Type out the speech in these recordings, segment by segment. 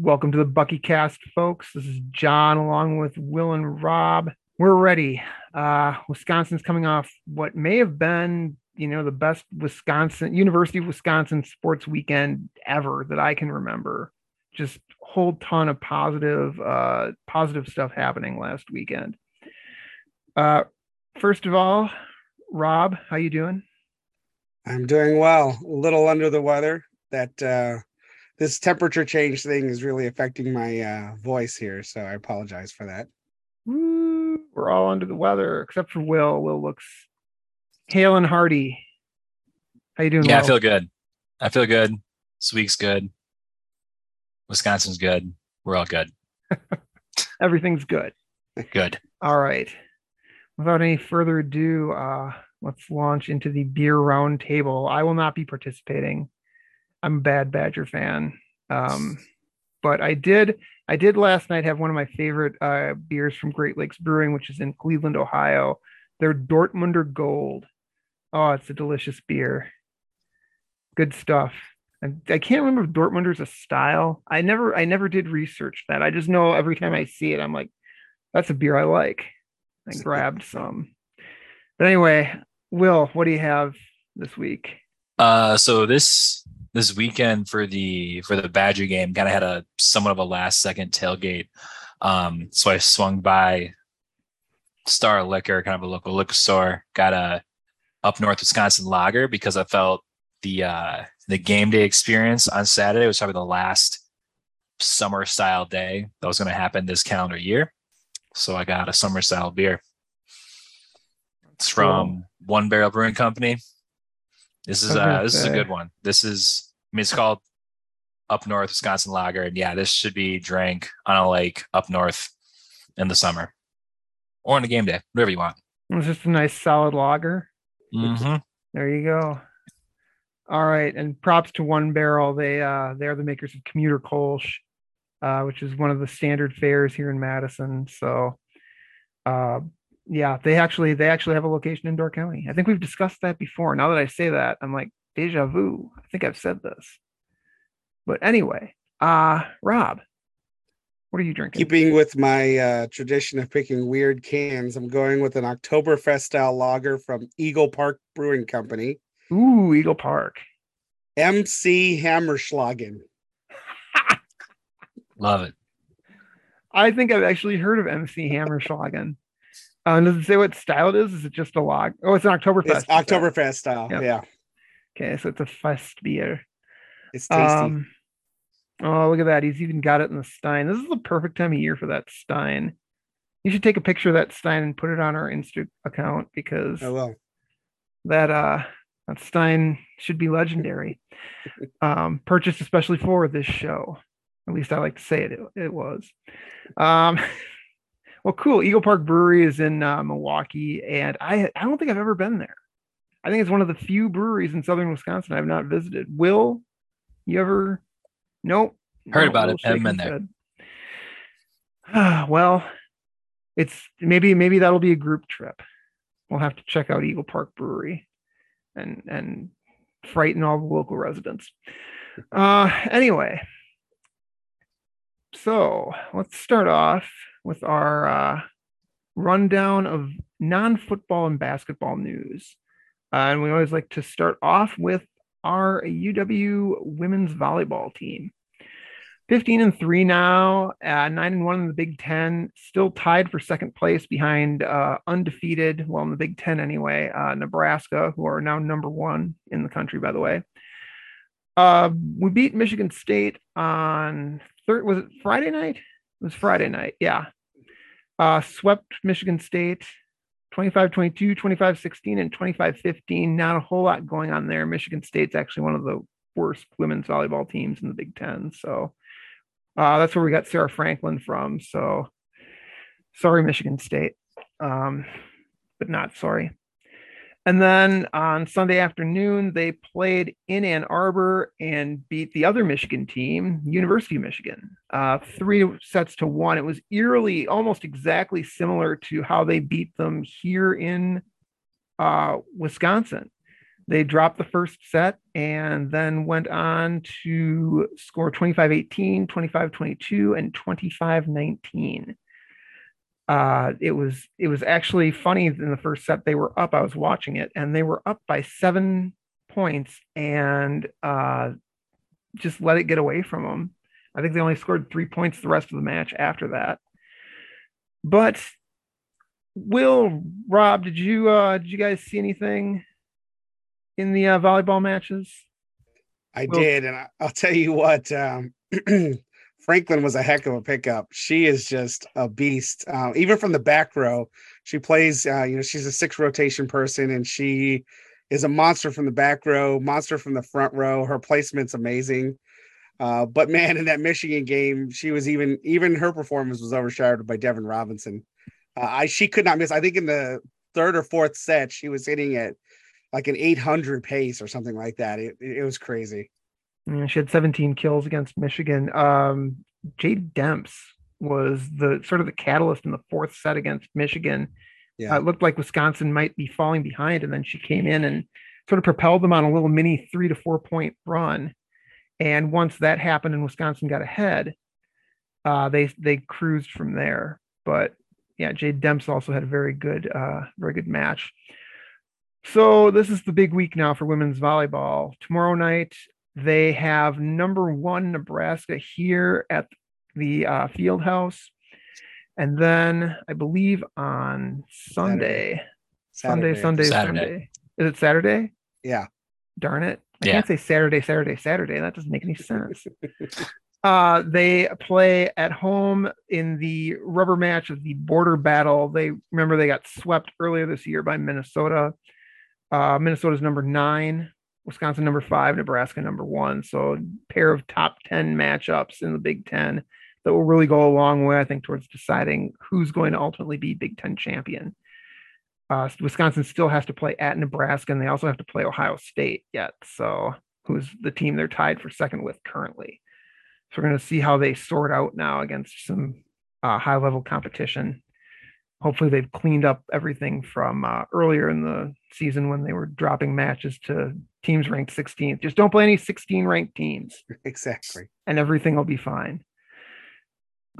Welcome to the Bucky Cast, folks. This is John along with Will and Rob. We're ready. Uh, Wisconsin's coming off what may have been, you know, the best Wisconsin University of Wisconsin sports weekend ever that I can remember. Just whole ton of positive, uh, positive stuff happening last weekend. Uh, first of all, Rob, how you doing? I'm doing well. A little under the weather. That uh, this temperature change thing is really affecting my uh, voice here, so I apologize for that. We're all under the weather except for Will. Will looks hale and hearty. How you doing? Yeah, Will? I feel good. I feel good. This week's good. Wisconsin's good. We're all good. everything's good. Good. All right. Without any further ado, uh, let's launch into the beer round table. I will not be participating. I'm a bad Badger fan. Um, but I did I did last night have one of my favorite uh, beers from Great Lakes Brewing, which is in Cleveland, Ohio. Their Dortmunder Gold. Oh, it's a delicious beer. Good stuff. I, I can't remember if Dortmunder's a style. I never I never did research that. I just know every time I see it, I'm like, that's a beer I like. I grabbed some. But anyway, Will, what do you have this week? Uh, so this this weekend for the for the Badger game, kind of had a somewhat of a last second tailgate. Um, so I swung by Star Liquor, kind of a local liquor store, got a up north Wisconsin lager because I felt the uh the game day experience on Saturday was probably the last summer style day that was going to happen this calendar year. So I got a summer style beer. It's from One Barrel Brewing Company. This is uh this is a good one. This is I mean it's called Up North Wisconsin Lager, and yeah, this should be drank on a lake up north in the summer or on a game day, whatever you want. It's just a nice solid lager. Mm-hmm. There you go. All right, and props to One Barrel. They uh they're the makers of Commuter Kolsch, uh, which is one of the standard fares here in Madison. So, uh, yeah, they actually they actually have a location in Door County. I think we've discussed that before. Now that I say that, I'm like deja vu. I think I've said this. But anyway, uh, Rob, what are you drinking? Keeping with my uh, tradition of picking weird cans, I'm going with an Oktoberfest style lager from Eagle Park Brewing Company, Ooh, Eagle Park. MC Hammerschlagen. Love it. I think I've actually heard of MC Hammerschlagen. Uh, does it say what style it is? Is it just a log? Oh, it's an Oktoberfest. It's. Oktoberfest style. Yep. Yeah, Okay, so it's a fest beer. it's tasty. Um, oh, look at that. He's even got it in the Stein. This is the perfect time of year for that Stein. You should take a picture of that Stein and put it on our Insta account because oh well. that uh that Stein should be legendary. um, purchased especially for this show. At least I like to say it. It, it was. Um, well, cool. Eagle Park Brewery is in uh, Milwaukee, and I I don't think I've ever been there. I think it's one of the few breweries in southern Wisconsin I've not visited. Will you ever? Nope. Heard No, about it. Haven't been there. well, it's maybe maybe that'll be a group trip. We'll have to check out Eagle Park Brewery and and frighten all the local residents. Uh anyway. So let's start off with our uh, rundown of non-football and basketball news. Uh, and we always like to start off with our UW women's volleyball team. 15 and 3 now, uh, 9 and 1 in the Big Ten, still tied for second place behind uh, undefeated, well, in the Big Ten anyway, uh, Nebraska, who are now number one in the country, by the way. Uh, we beat Michigan State on third, was it Friday night? It was Friday night, yeah. Uh, swept Michigan State 25 22, 25 16, and 25 15. Not a whole lot going on there. Michigan State's actually one of the worst women's volleyball teams in the Big Ten. So uh, that's where we got Sarah Franklin from. So sorry, Michigan State, um, but not sorry. And then on Sunday afternoon, they played in Ann Arbor and beat the other Michigan team, University of Michigan, uh, three sets to one. It was eerily almost exactly similar to how they beat them here in uh, Wisconsin. They dropped the first set and then went on to score 25 18, 25 22, and 25 19. Uh, it was it was actually funny in the first set they were up. I was watching it and they were up by seven points and uh, just let it get away from them. I think they only scored three points the rest of the match after that. But Will, Rob, did you uh, did you guys see anything in the uh, volleyball matches? I Well- did, and I, I'll tell you what. Um, Franklin was a heck of a pickup. She is just a beast. Uh, even from the back row, she plays. Uh, you know, she's a six rotation person, and she is a monster from the back row, monster from the front row. Her placement's amazing. Uh, but man, in that Michigan game, she was even even her performance was overshadowed by Devyn Robinson. Uh, I she could not miss. I think in the third or fourth set, she was hitting it like an 800 pace or something like that. It, it was crazy. Yeah, she had 17 kills against Michigan. Um, Jade Demps was the sort of the catalyst in the fourth set against Michigan. Yeah. Uh, it looked like Wisconsin might be falling behind, and then she came in and sort of propelled them on a little mini three to four point run. And once that happened and Wisconsin got ahead, uh, they they cruised from there. But yeah, Jade Demps also had a very good, uh, very good match. So this is the big week now for women's volleyball. Tomorrow night they have number one Nebraska here at the uh, field house. And then I believe on Sunday, Sunday, Sunday, Saturday. Sunday. Is it Saturday? Yeah. Darn it. I Yeah. can't say Saturday, Saturday, Saturday. That doesn't make any sense. uh, they play at home in the rubber match of the border battle. They remember they got swept earlier this year by Minnesota. Uh, Minnesota's number nine, Wisconsin number five, Nebraska number one. So a pair of top 10 matchups in the Big Ten that will really go a long way, I think, towards deciding who's going to ultimately be Big Ten champion. Uh, Wisconsin still has to play at Nebraska, and they also have to play Ohio State yet. So, who's the team they're tied for second with currently? So, we're going to see how they sort out now against some uh, high level competition. Hopefully, they've cleaned up everything from uh, earlier in the season when they were dropping matches to teams ranked 16th. Just don't play any 16 ranked teams Exactly. and everything will be fine.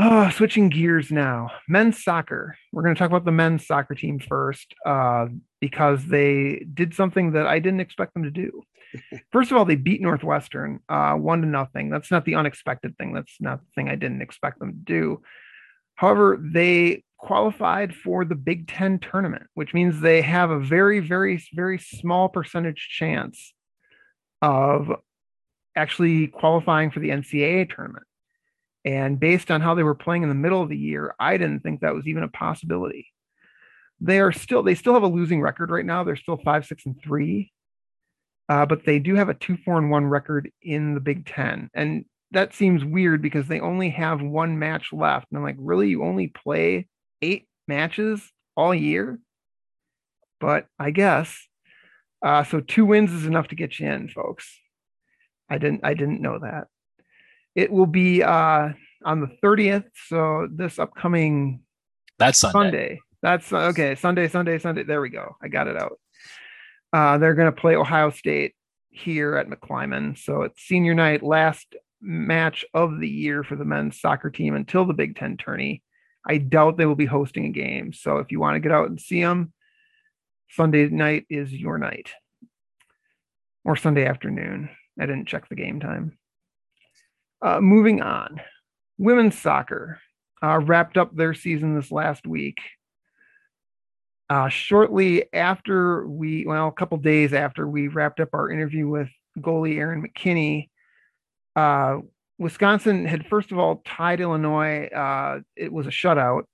Oh, switching gears now. Men's soccer. We're going to talk about the men's soccer team first uh, because they did something that I didn't expect them to do. First of all, they beat Northwestern uh, one to nothing. That's not the unexpected thing. That's not the thing I didn't expect them to do. However, they qualified for the Big Ten tournament, which means they have a very, very, very small percentage chance of actually qualifying for the NCAA tournament. And based on how they were playing in the middle of the year, I didn't think that was even a possibility. They are still they still have a losing record right now. They're still five, six, and three. Uh, but they do have a two, four, and one record in the Big Ten. And that seems weird because they only have one match left. And I'm like, really? You only play eight matches all year? But I guess. Uh, so two wins is enough to get you in, folks. I didn't I didn't know that. It will be uh, on the 30th. So this upcoming That's Sunday. Sunday. That's okay. Sunday, Sunday, Sunday. There we go. I got it out. Uh, they're going to play Ohio State here at McClimon. So it's senior night, last match of the year for the men's soccer team until the Big Ten tourney. I doubt they will be hosting a game. So if you want to get out and see them, Sunday night is your night or Sunday afternoon. I didn't check the game time. Uh, moving on, women's soccer uh, wrapped up their season this last week. Uh, shortly after we, well, a couple days after we wrapped up our interview with goalie Aaron McKinney, uh, Wisconsin had first of all tied Illinois. Uh, it was a shutout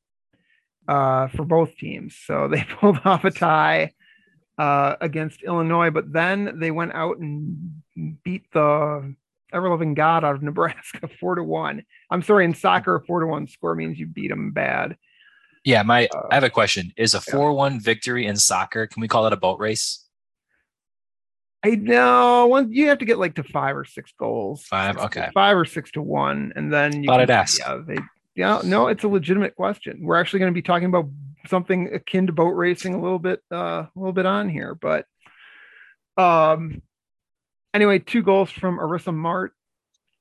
uh, for both teams, so they pulled off a tie uh, against Illinois. But then they went out and beat the ever loving God out of Nebraska four to one. I'm sorry, in soccer, a four to one score means you beat them bad. Yeah, my Uh, I have a question. Is a yeah. four-one victory in soccer? Can we call it a boat race? I know one you have to get like to five or six goals. Five, Six- okay. Five or six to one, and then you Thought can- I'd ask. Yeah, they yeah, no, it's a legitimate question. We're actually going to be talking about something akin to boat racing a little bit uh a little bit on here, but Um. Anyway, two goals from Aryssa Mahrt.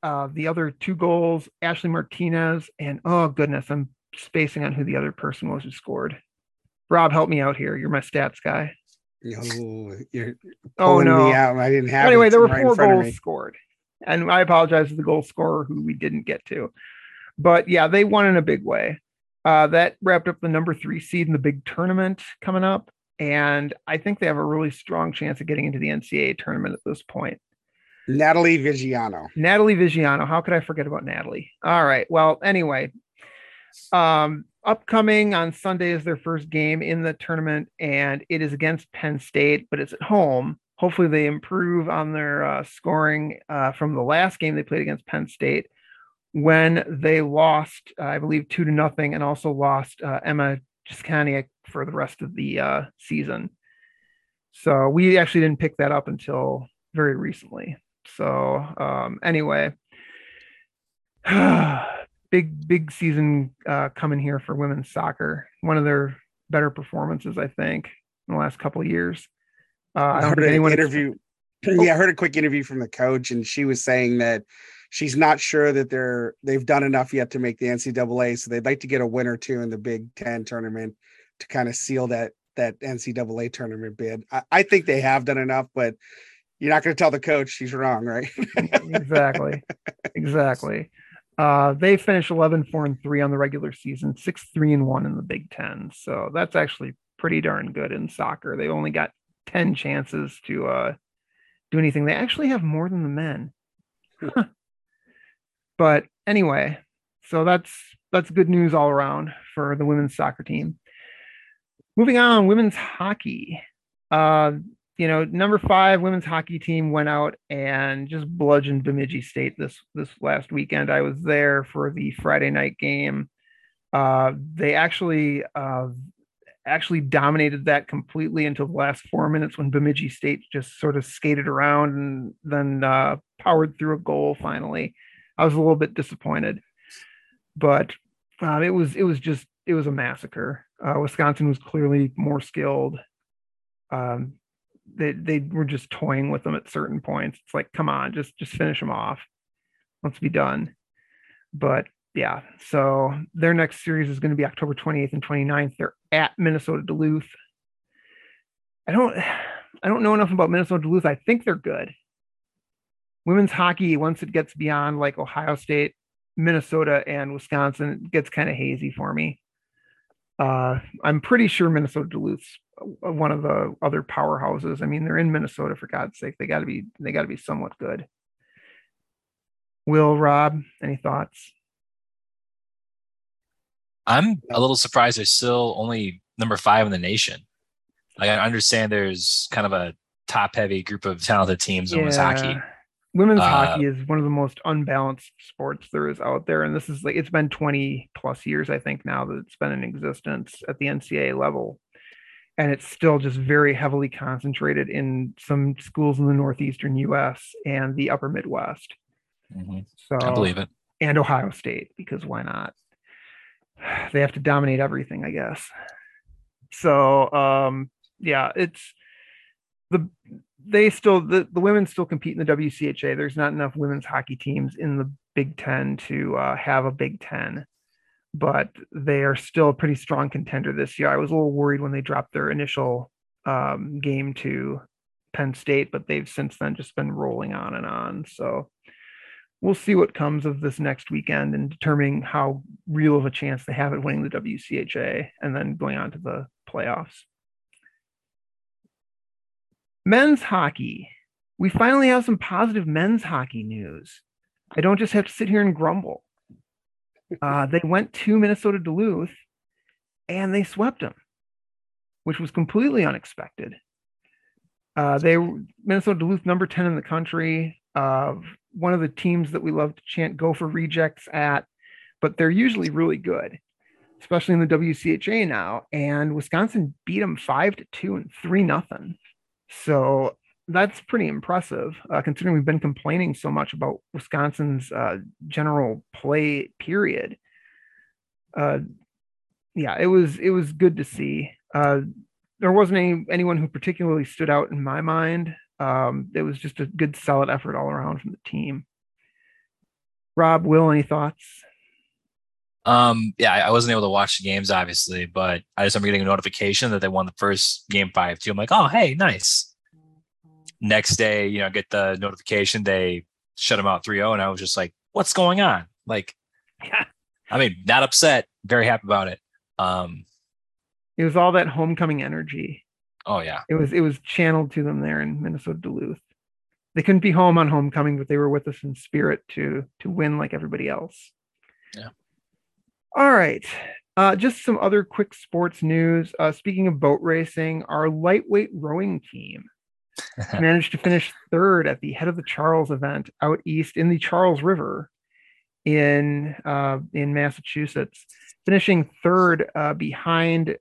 Uh, the other two goals, Ashley Martinez, and oh goodness, I'm spacing on who the other person was who scored. Rob, help me out here. You're my stats guy. Oh, you're Oh pulling no. me out. I didn't have. anyway, there were right four goals scored, and I apologize to the goal scorer who we didn't get to, but yeah, they won in a big way. Uh, that wrapped up the number three seed in the big tournament coming up, and I think they have a really strong chance of getting into the NCAA tournament at this point. Natalie Viggiano. Natalie Viggiano. How could I forget about Natalie? All right. Well, anyway, um, upcoming on Sunday is their first game in the tournament, and it is against Penn State, but it's at home. Hopefully, they improve on their uh, scoring uh, from the last game they played against Penn State when they lost, uh, I believe, two to nothing, and also lost uh, Emma Jaskaniec for the rest of the uh, season. So we actually didn't pick that up until very recently. So um, anyway, big big season uh, coming here for women's soccer. One of their better performances, I think, in the last couple of years. Uh, I I heard an interview. Yeah, I heard a quick interview from the coach, and she was saying that she's not sure that they're they've done enough yet to make the NCAA. So they'd like to get a win or two in the Big Ten tournament to kind of seal that that NCAA tournament bid. I, I think they have done enough, but you're not going to tell the coach she's wrong, right? exactly, exactly. Uh, they finished 11 4 and 3 on the regular season, 6 3 and 1 in the Big Ten. So that's actually pretty darn good in soccer. They only got 10 chances to uh, do anything. They actually have more than the men. But anyway, so that's that's good news all around for the women's soccer team. Moving on, women's hockey. Uh, you know, number five women's hockey team went out and just bludgeoned Bemidji State this this last weekend. I was there for the Friday night game. Uh, they actually uh, actually dominated that completely until the last four minutes when Bemidji State just sort of skated around and then uh, powered through a goal finally. I was a little bit disappointed, but uh, it was it was just it was a massacre. Uh, Wisconsin was clearly more skilled. Um, they they were just toying with them at certain points. It's like, come on, just just finish them off. Let's be done. But yeah, so their next series is going to be October 28th and 29th. They're at Minnesota Duluth. I don't I don't know enough about Minnesota Duluth. I think they're good. Women's hockey, once it gets beyond like Ohio State, Minnesota, and Wisconsin, it gets kind of hazy for me. Uh, I'm pretty sure Minnesota Duluth's one of the other powerhouses. I mean, they're in Minnesota for God's sake. They got to be they got to be somewhat good. Will Rob, any thoughts? I'm a little surprised they're still only number five in the nation. Like I understand there's kind of a top heavy group of talented teams in women's hockey. Women's Uh, hockey is one of the most unbalanced sports there is out there. And this is like, it's been 20 plus years, I think, now that it's been in existence at the NCAA level. And it's still just very heavily concentrated in some schools in the Northeastern US and the upper Midwest. Mhm. So I believe it. and Ohio State because why not? They have to dominate everything, I guess. So um yeah, it's the they still the, the women still compete in the WCHA. There's not enough women's hockey teams in the Big Ten to uh, have a Big Ten, but they are still a pretty strong contender this year. I was a little worried when they dropped their initial um, game to Penn State, but they've since then just been rolling on and on. So we'll see what comes of this next weekend and determining how real of a chance they have at winning the WCHA and then going on to the playoffs. Men's hockey. We finally have some positive men's hockey news. I don't just have to sit here and grumble. Uh, they went to Minnesota Duluth and they swept them, which was completely unexpected. Uh, they Minnesota Duluth number 10 in the country, uh, one of the teams that we love to chant go for rejects at, but they're usually really good, especially in the WCHA now. And Wisconsin beat them five to two and three nothing. So that's pretty impressive, uh, considering we've been complaining so much about Wisconsin's uh, general play. Period. Uh, yeah, it was it was good to see. Uh, there wasn't any anyone who particularly stood out in my mind. Um, it was just a good, solid effort all around from the team. Rob, Will, any thoughts? Um, yeah, I wasn't able to watch the games obviously, but I just remember getting a notification that they won the first game five two. I'm like, oh hey, nice. Next day, you know, get the notification they shut them out 3-0, and I was just like, what's going on? Like, I mean, not upset, very happy about it. Um, it was all that homecoming energy. Oh yeah, it was it was channeled to them there in Minnesota Duluth. They couldn't be home on homecoming, but they were with us in spirit to to win like everybody else. Yeah. All right. Uh, just some other quick sports news. Uh, speaking of boat racing, our lightweight rowing team managed to finish third at the head of the Charles event out east in the Charles River in uh, in Massachusetts, finishing third uh, behind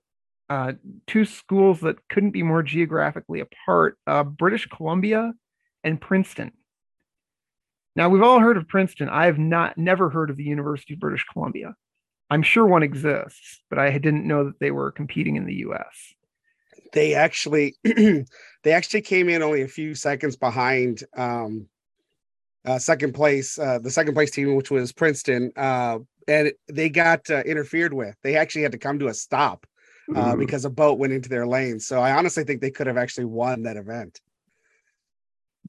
uh, two schools that couldn't be more geographically apart: uh, British Columbia and Princeton. Now we've all heard of Princeton. I have not never heard of the University of British Columbia. I'm sure one exists, but I didn't know that they were competing in the U.S. They actually, they actually came in only a few seconds behind um, uh, second place, uh, the second place team, which was Princeton, uh, and they got uh, interfered with. They actually had to come to a stop uh, because a boat went into their lane. So I honestly think they could have actually won that event.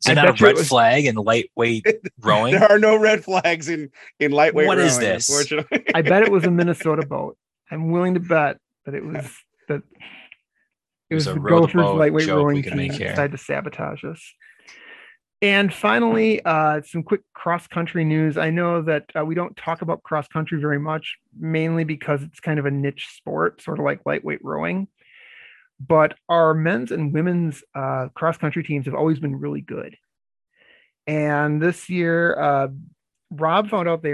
Is it not a red was... flag in lightweight rowing? there are no red flags in in lightweight. What rowing, is this? Unfortunately, I bet it was a Minnesota boat. I'm willing to bet that it was that it was, it was the Gophers lightweight rowing team that decided to sabotage us. And finally, uh, some quick cross country news. I know that uh, we don't talk about cross country very much, mainly because it's kind of a niche sport, sort of like lightweight rowing. But our men's and women's uh, cross country teams have always been really good. And this year, uh, Rob found out they,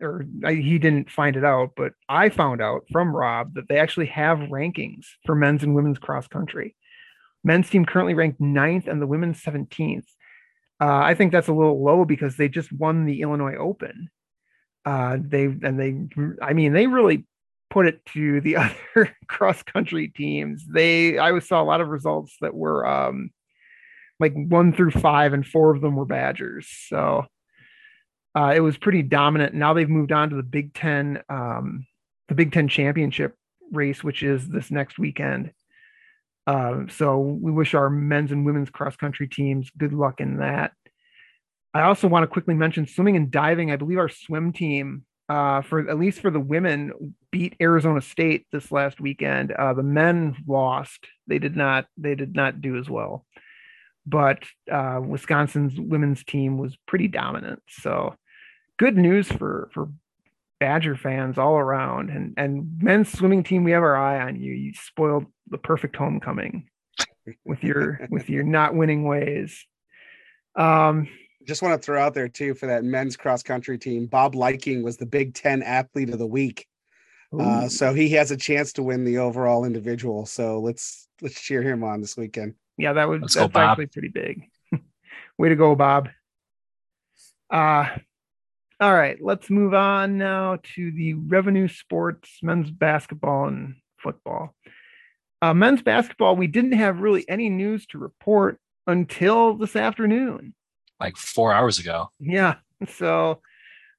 or he didn't find it out, but I found out from Rob that they actually have rankings for men's and women's cross country. Men's team currently ranked ninth and the women's 17th. Uh, I think that's a little low because they just won the Illinois Open. Uh, they and they, I mean, they really put it to the other cross country teams. They, I saw a lot of results that were um, like one through five, and four of them were Badgers. So uh, it was pretty dominant. Now they've moved on to the Big Ten, um, the Big Ten championship race, which is this next weekend. Uh, so we wish our men's and women's cross country teams good luck in that. I also want to quickly mention swimming and diving. I believe our swim team uh, for at least for the women beat Arizona State this last weekend. Uh, the men lost; they did not they did not do as well. But uh, Wisconsin's women's team was pretty dominant. So good news for for Badger fans all around. And and men's swimming team, we have our eye on you. You spoiled the perfect homecoming with your with your not winning ways. Um, just want to throw out there too for that men's cross country team. Bob Liking was the Big Ten Athlete of the Week, uh, so he has a chance to win the overall individual. So let's let's cheer him on this weekend. Yeah, that would let's that's go, actually pretty big. Way to go, Bob. Uh all right, let's move on now to the revenue sports, men's basketball and football. Uh, men's basketball, we didn't have really any news to report until this afternoon like four hours ago. Yeah. So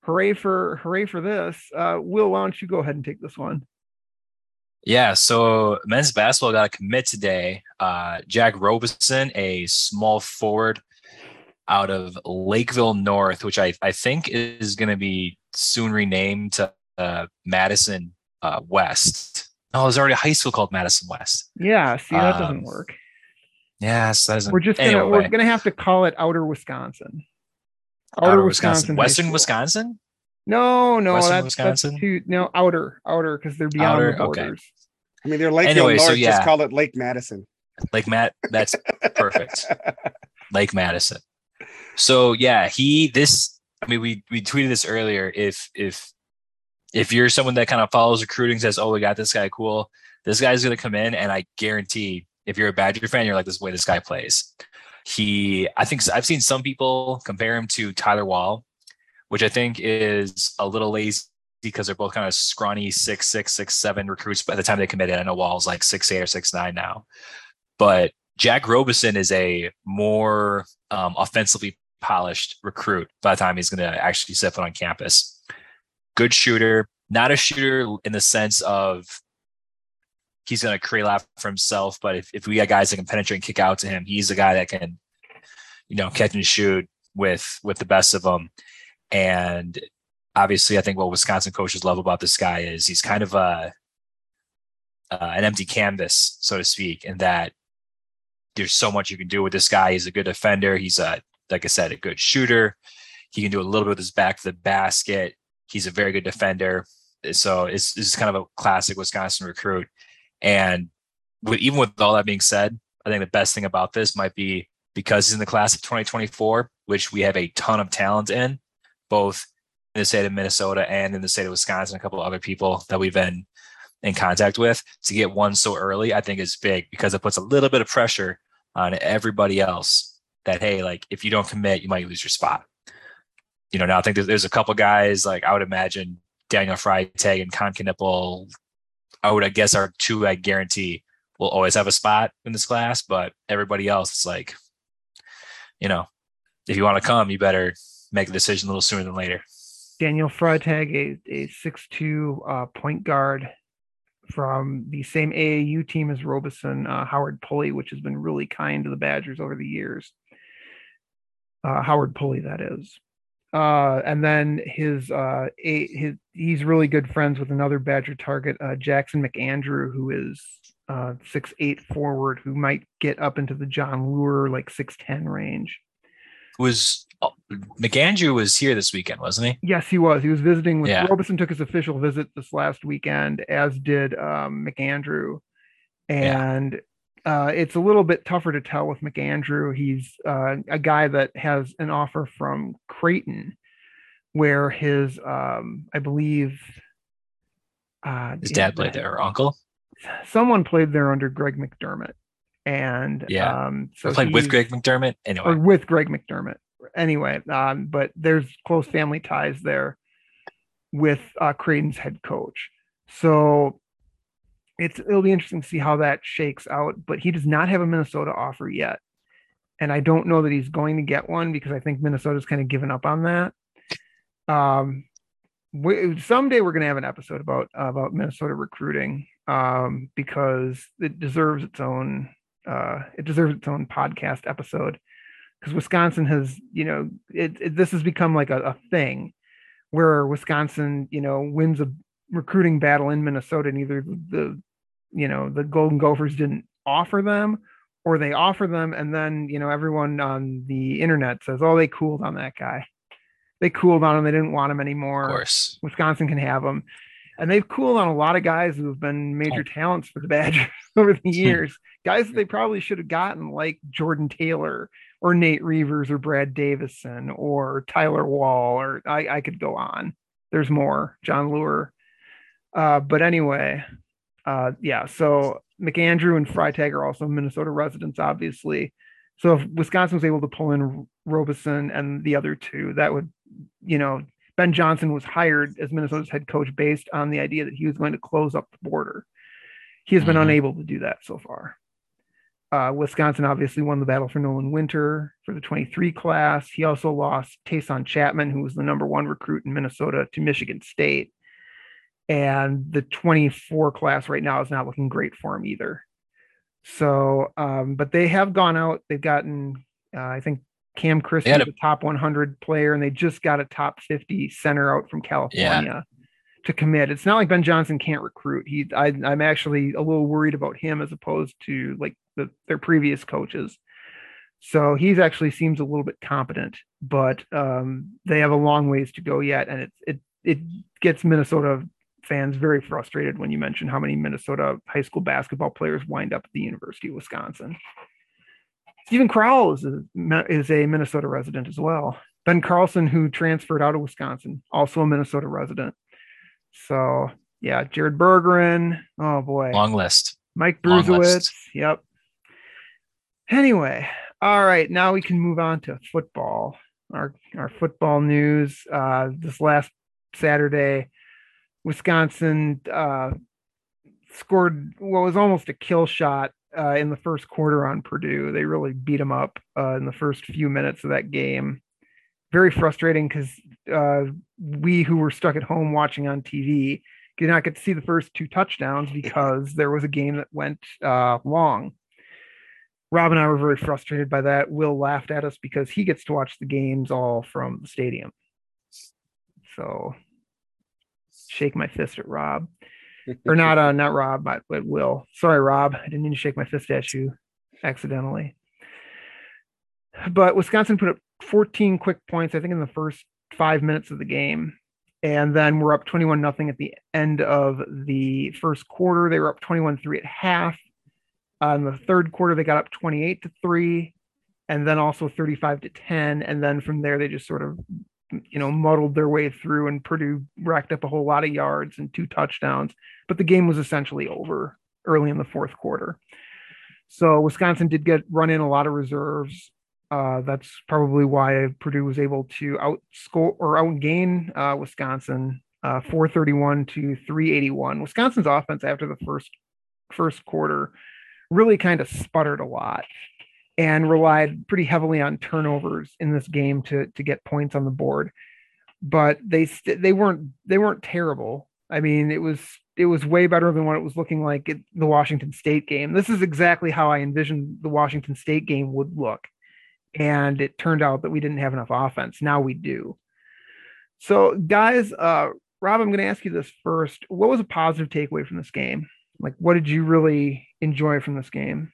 hooray for hooray for this. Uh, Will, why don't you go ahead and take this one? Yeah, so men's basketball got a commit today. Uh, Jack Robison, a small forward out of Lakeville North, which I, I think is going to be soon renamed to uh, Madison uh, West. Oh, there's already a high school called Madison West. Yeah, see, that um, doesn't work. Yes, that we're just gonna anyway. we're gonna have to call it Outer Wisconsin. Outer, outer Wisconsin, Wisconsin Western Wisconsin. No, no, Western that's, Wisconsin? that's too no outer outer because they're beyond outer, the borders. Okay. I mean, they're Lake anyway, North. So yeah. Just call it Lake Madison. Lake Matt. That's perfect. Lake Madison. So yeah, he this. I mean, we we tweeted this earlier. If if if you're someone that kind of follows recruiting, says, "Oh, we got this guy, cool." This guy's gonna come in, and I guarantee if you're a Badger fan, you're like, this is the way this guy plays. He, I think I've seen some people compare him to Tyler Wahl, which I think is a little lazy because they're both kind of scrawny six, six, six, seven recruits by the time they committed. I know Wahl's like six, eight or six, nine now. But Jack Robison is a more um, offensively polished recruit by the time he's going to actually set foot on campus. Good shooter, not a shooter in the sense of he's going to create a lot for himself. But if, if we got guys that can penetrate and kick out to him, he's a guy that can, you know, catch and shoot with with the best of them. And obviously, I think what Wisconsin coaches love about this guy is he's kind of a uh, an empty canvas, so to speak, in that there's so much you can do with this guy. He's a good defender. He's a like I said, a good shooter. He can do a little bit with his back to the basket. He's a very good defender. So it's, it's kind of a classic Wisconsin recruit. And with even with all that being said, I think the best thing about this might be because he's in the class of 2024, which we have a ton of talent in, both in the state of Minnesota and in the state of Wisconsin, a couple of other people that we've been in contact with. To get one so early, I think is big because it puts a little bit of pressure on everybody else that, hey, like if you don't commit, you might lose your spot. You know, now I think there's, there's a couple guys like I would imagine Daniel Freitag and Kon Knueppel, I would I guess our two I guarantee will always have a spot in this class, but everybody else it's like, you know, if you want to come, you better make a decision a little sooner than later. Daniel Freitag, a, a six-two uh, point guard from the same AAU team as Robison, uh, Howard Pulley, which has been really kind to the Badgers over the years. Uh, Howard Pulley, that is. Uh, and then his uh, a, his he's really good friends with another Badger target, uh, Jackson McAndrew, who is uh, six eight forward, who might get up into the Jon Leuer like six ten range. Was oh, McAndrew was here this weekend, wasn't he? Yes, he was. He was visiting with Yeah. Robison. Took his official visit this last weekend, as did um, McAndrew, Yeah. Uh, it's a little bit tougher to tell with McAndrew. He's uh, a guy that has an offer from Creighton, where his, um, I believe, uh, His dad played there, or uncle. Someone played there under Greg McDermott, and Yeah. um, so played with Greg McDermott. Anyway, or with Greg McDermott. Anyway, um, but there's close family ties there with uh, Creighton's head coach. So it's it'll be interesting to see how that shakes out. But he does not have a Minnesota offer yet, and I don't know that he's going to get one because I think Minnesota's kind of given up on that. Um, we, someday we're going to have an episode about about Minnesota recruiting um, because it deserves its own uh, it deserves its own podcast episode because Wisconsin has, you know, it, it this has become like a, a thing where Wisconsin, you know, wins a recruiting battle in Minnesota, and either the, you know, the Golden Gophers didn't offer them, or they offer them, and then you know everyone on the internet says, oh, they cooled on that guy, they cooled on him, they didn't want him anymore. of course. Wisconsin can have them. And they've cooled on a lot of guys who have been major talents for the Badgers over the years. guys that they probably should have gotten, like Jordan Taylor or Nate Reuvers or Brad Davison or Tyler Wahl, or I, I could go on. There's more, Jon Leuer. Uh, but anyway, uh, yeah, so McAndrew and Freitag are also Minnesota residents, obviously. So if Wisconsin was able to pull in Robison and the other two, that would, you know, Ben Johnson was hired as Minnesota's head coach based on the idea that he was going to close up the border. He has been Mhm. unable to do that so far. Uh, Wisconsin obviously won the battle for Nolan Winter for the 23 class. He also lost Tayson Chapman, who was the number one recruit in Minnesota, to Michigan State. And the 24 class right now is not looking great for him either. So, um, but they have gone out. They've gotten, uh, I think, Cam Christie, a- the top 100 player, and they just got a top 50 center out from California to commit. It's not like Ben Johnson can't recruit. He, I, I'm actually a little worried about him as opposed to like the, their previous coaches. So he's actually seems a little bit competent, but um, they have a long ways to go yet, and it it it gets Minnesota fans very frustrated when you mention how many Minnesota high school basketball players wind up at the University of Wisconsin. Steven Crowl is a, is a Minnesota resident as well. Ben Carlson, who transferred out of Wisconsin, also a Minnesota resident. So yeah, Jared Berggren. Oh boy, Long list. Mike Bruesewitz. Yep. Anyway, all right, now we can move on to football. Our our football news. Uh, this last Saturday, Wisconsin uh, scored what was almost a kill shot uh, in the first quarter on Purdue. They really beat them up uh, in the first few minutes of that game. Very frustrating because uh, we who were stuck at home watching on TV did not get to see the first two touchdowns because there was a game that went uh, long. Rob and I were very frustrated by that. Will laughed at us because he gets to watch the games all from the stadium. So shake my fist at Rob. or not uh not Rob, but, but Will. Sorry, Rob. I didn't mean to shake my fist at you accidentally. But Wisconsin put up 14 quick points, I think, in the first five minutes of the game. And then we're up 21 nothing at the end of the first quarter. They were up 21 3 at half. Uh, in the third quarter, they got up 28 to 3, and then also 35 to 10. And then from there, they just sort of you know, muddled their way through and Purdue racked up a whole lot of yards and two touchdowns, but the game was essentially over early in the fourth quarter. So Wisconsin did get run in a lot of reserves. Uh, that's probably why Purdue was able to outscore or outgain uh, Wisconsin uh, 431 to 381. Wisconsin's offense after the first first quarter really kind of sputtered a lot and relied pretty heavily on turnovers in this game to to get points on the board. But they st- they weren't they weren't terrible. I mean, it was it was way better than what it was looking like the Washington State game. This is exactly how I envisioned the Washington State game would look. And it turned out that we didn't have enough offense. Now we do. So, guys, uh, Rob, I'm going to ask you this first. What was a positive takeaway from this game? Like, what did you really enjoy from this game?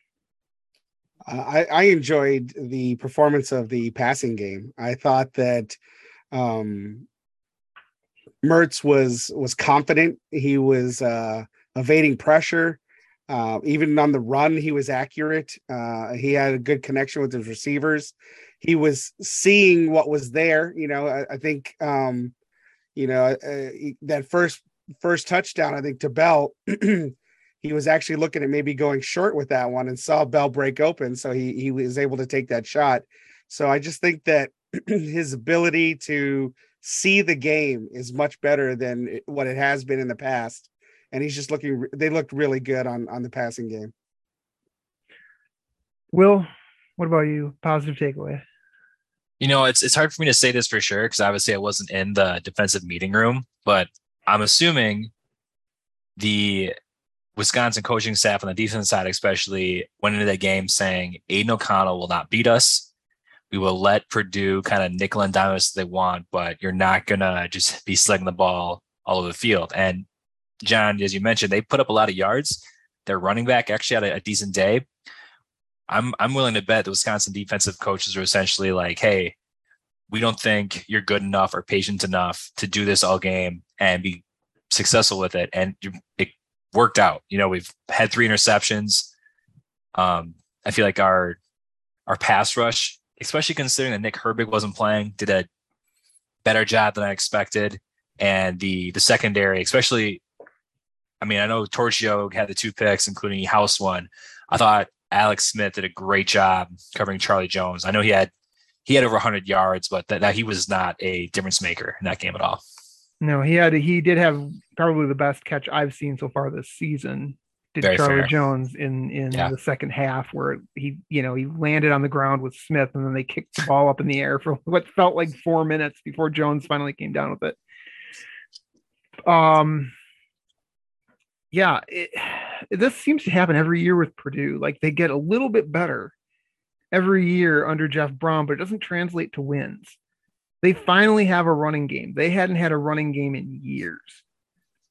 I, I enjoyed the performance of the passing game. I thought that um, Mertz was was confident. He was uh, evading pressure. Uh, even on the run, he was accurate. Uh, he had a good connection with his receivers. He was seeing what was there. You know, I, I think um, you know uh, that first first touchdown. I think to Bell. he was actually looking at maybe going short with that one and saw Bell break open. So he, he was able to take that shot. So I just think that his ability to see the game is much better than what it has been in the past. And he's just looking, they looked really good on, on the passing game. Will, what about you? Positive takeaway? You know, it's it's hard for me to say this for sure because obviously I wasn't in the defensive meeting room, but I'm assuming the Wisconsin coaching staff on the defense side, especially, went into that game saying Aidan O'Connell will not beat us. We will let Purdue kind of nickel and dime us they want, but you're not gonna just be slugging the ball all over the field. And John, as you mentioned, they put up a lot of yards. Their running back actually had a, a decent day. I'm I'm willing to bet the Wisconsin defensive coaches are essentially like, hey, we don't think you're good enough or patient enough to do this all game and be successful with it. And it worked out. You know, we've had three interceptions. Um, I feel like our our pass rush, especially considering that Nick Herbig wasn't playing, did a better job than I expected. And the the secondary, especially, I mean, I know Torchio had the two picks, including House one. I thought Alex Smith did a great job covering Charlie Jones. I know he had he had over 100 yards, but that, that he was not a difference maker in that game at all. No, he had he did have probably the best catch I've seen so far this season. Did Very Charlie fair. Jones in in yeah. the second half where he you know he landed on the ground with Smith and then they kicked the ball up in the air for what felt like four minutes before Jones finally came down with it. Um, yeah, it, this seems to happen every year with Purdue. Like they get a little bit better every year under Jeff Brohm, but it doesn't translate to wins they finally have a running game. They hadn't had a running game in years.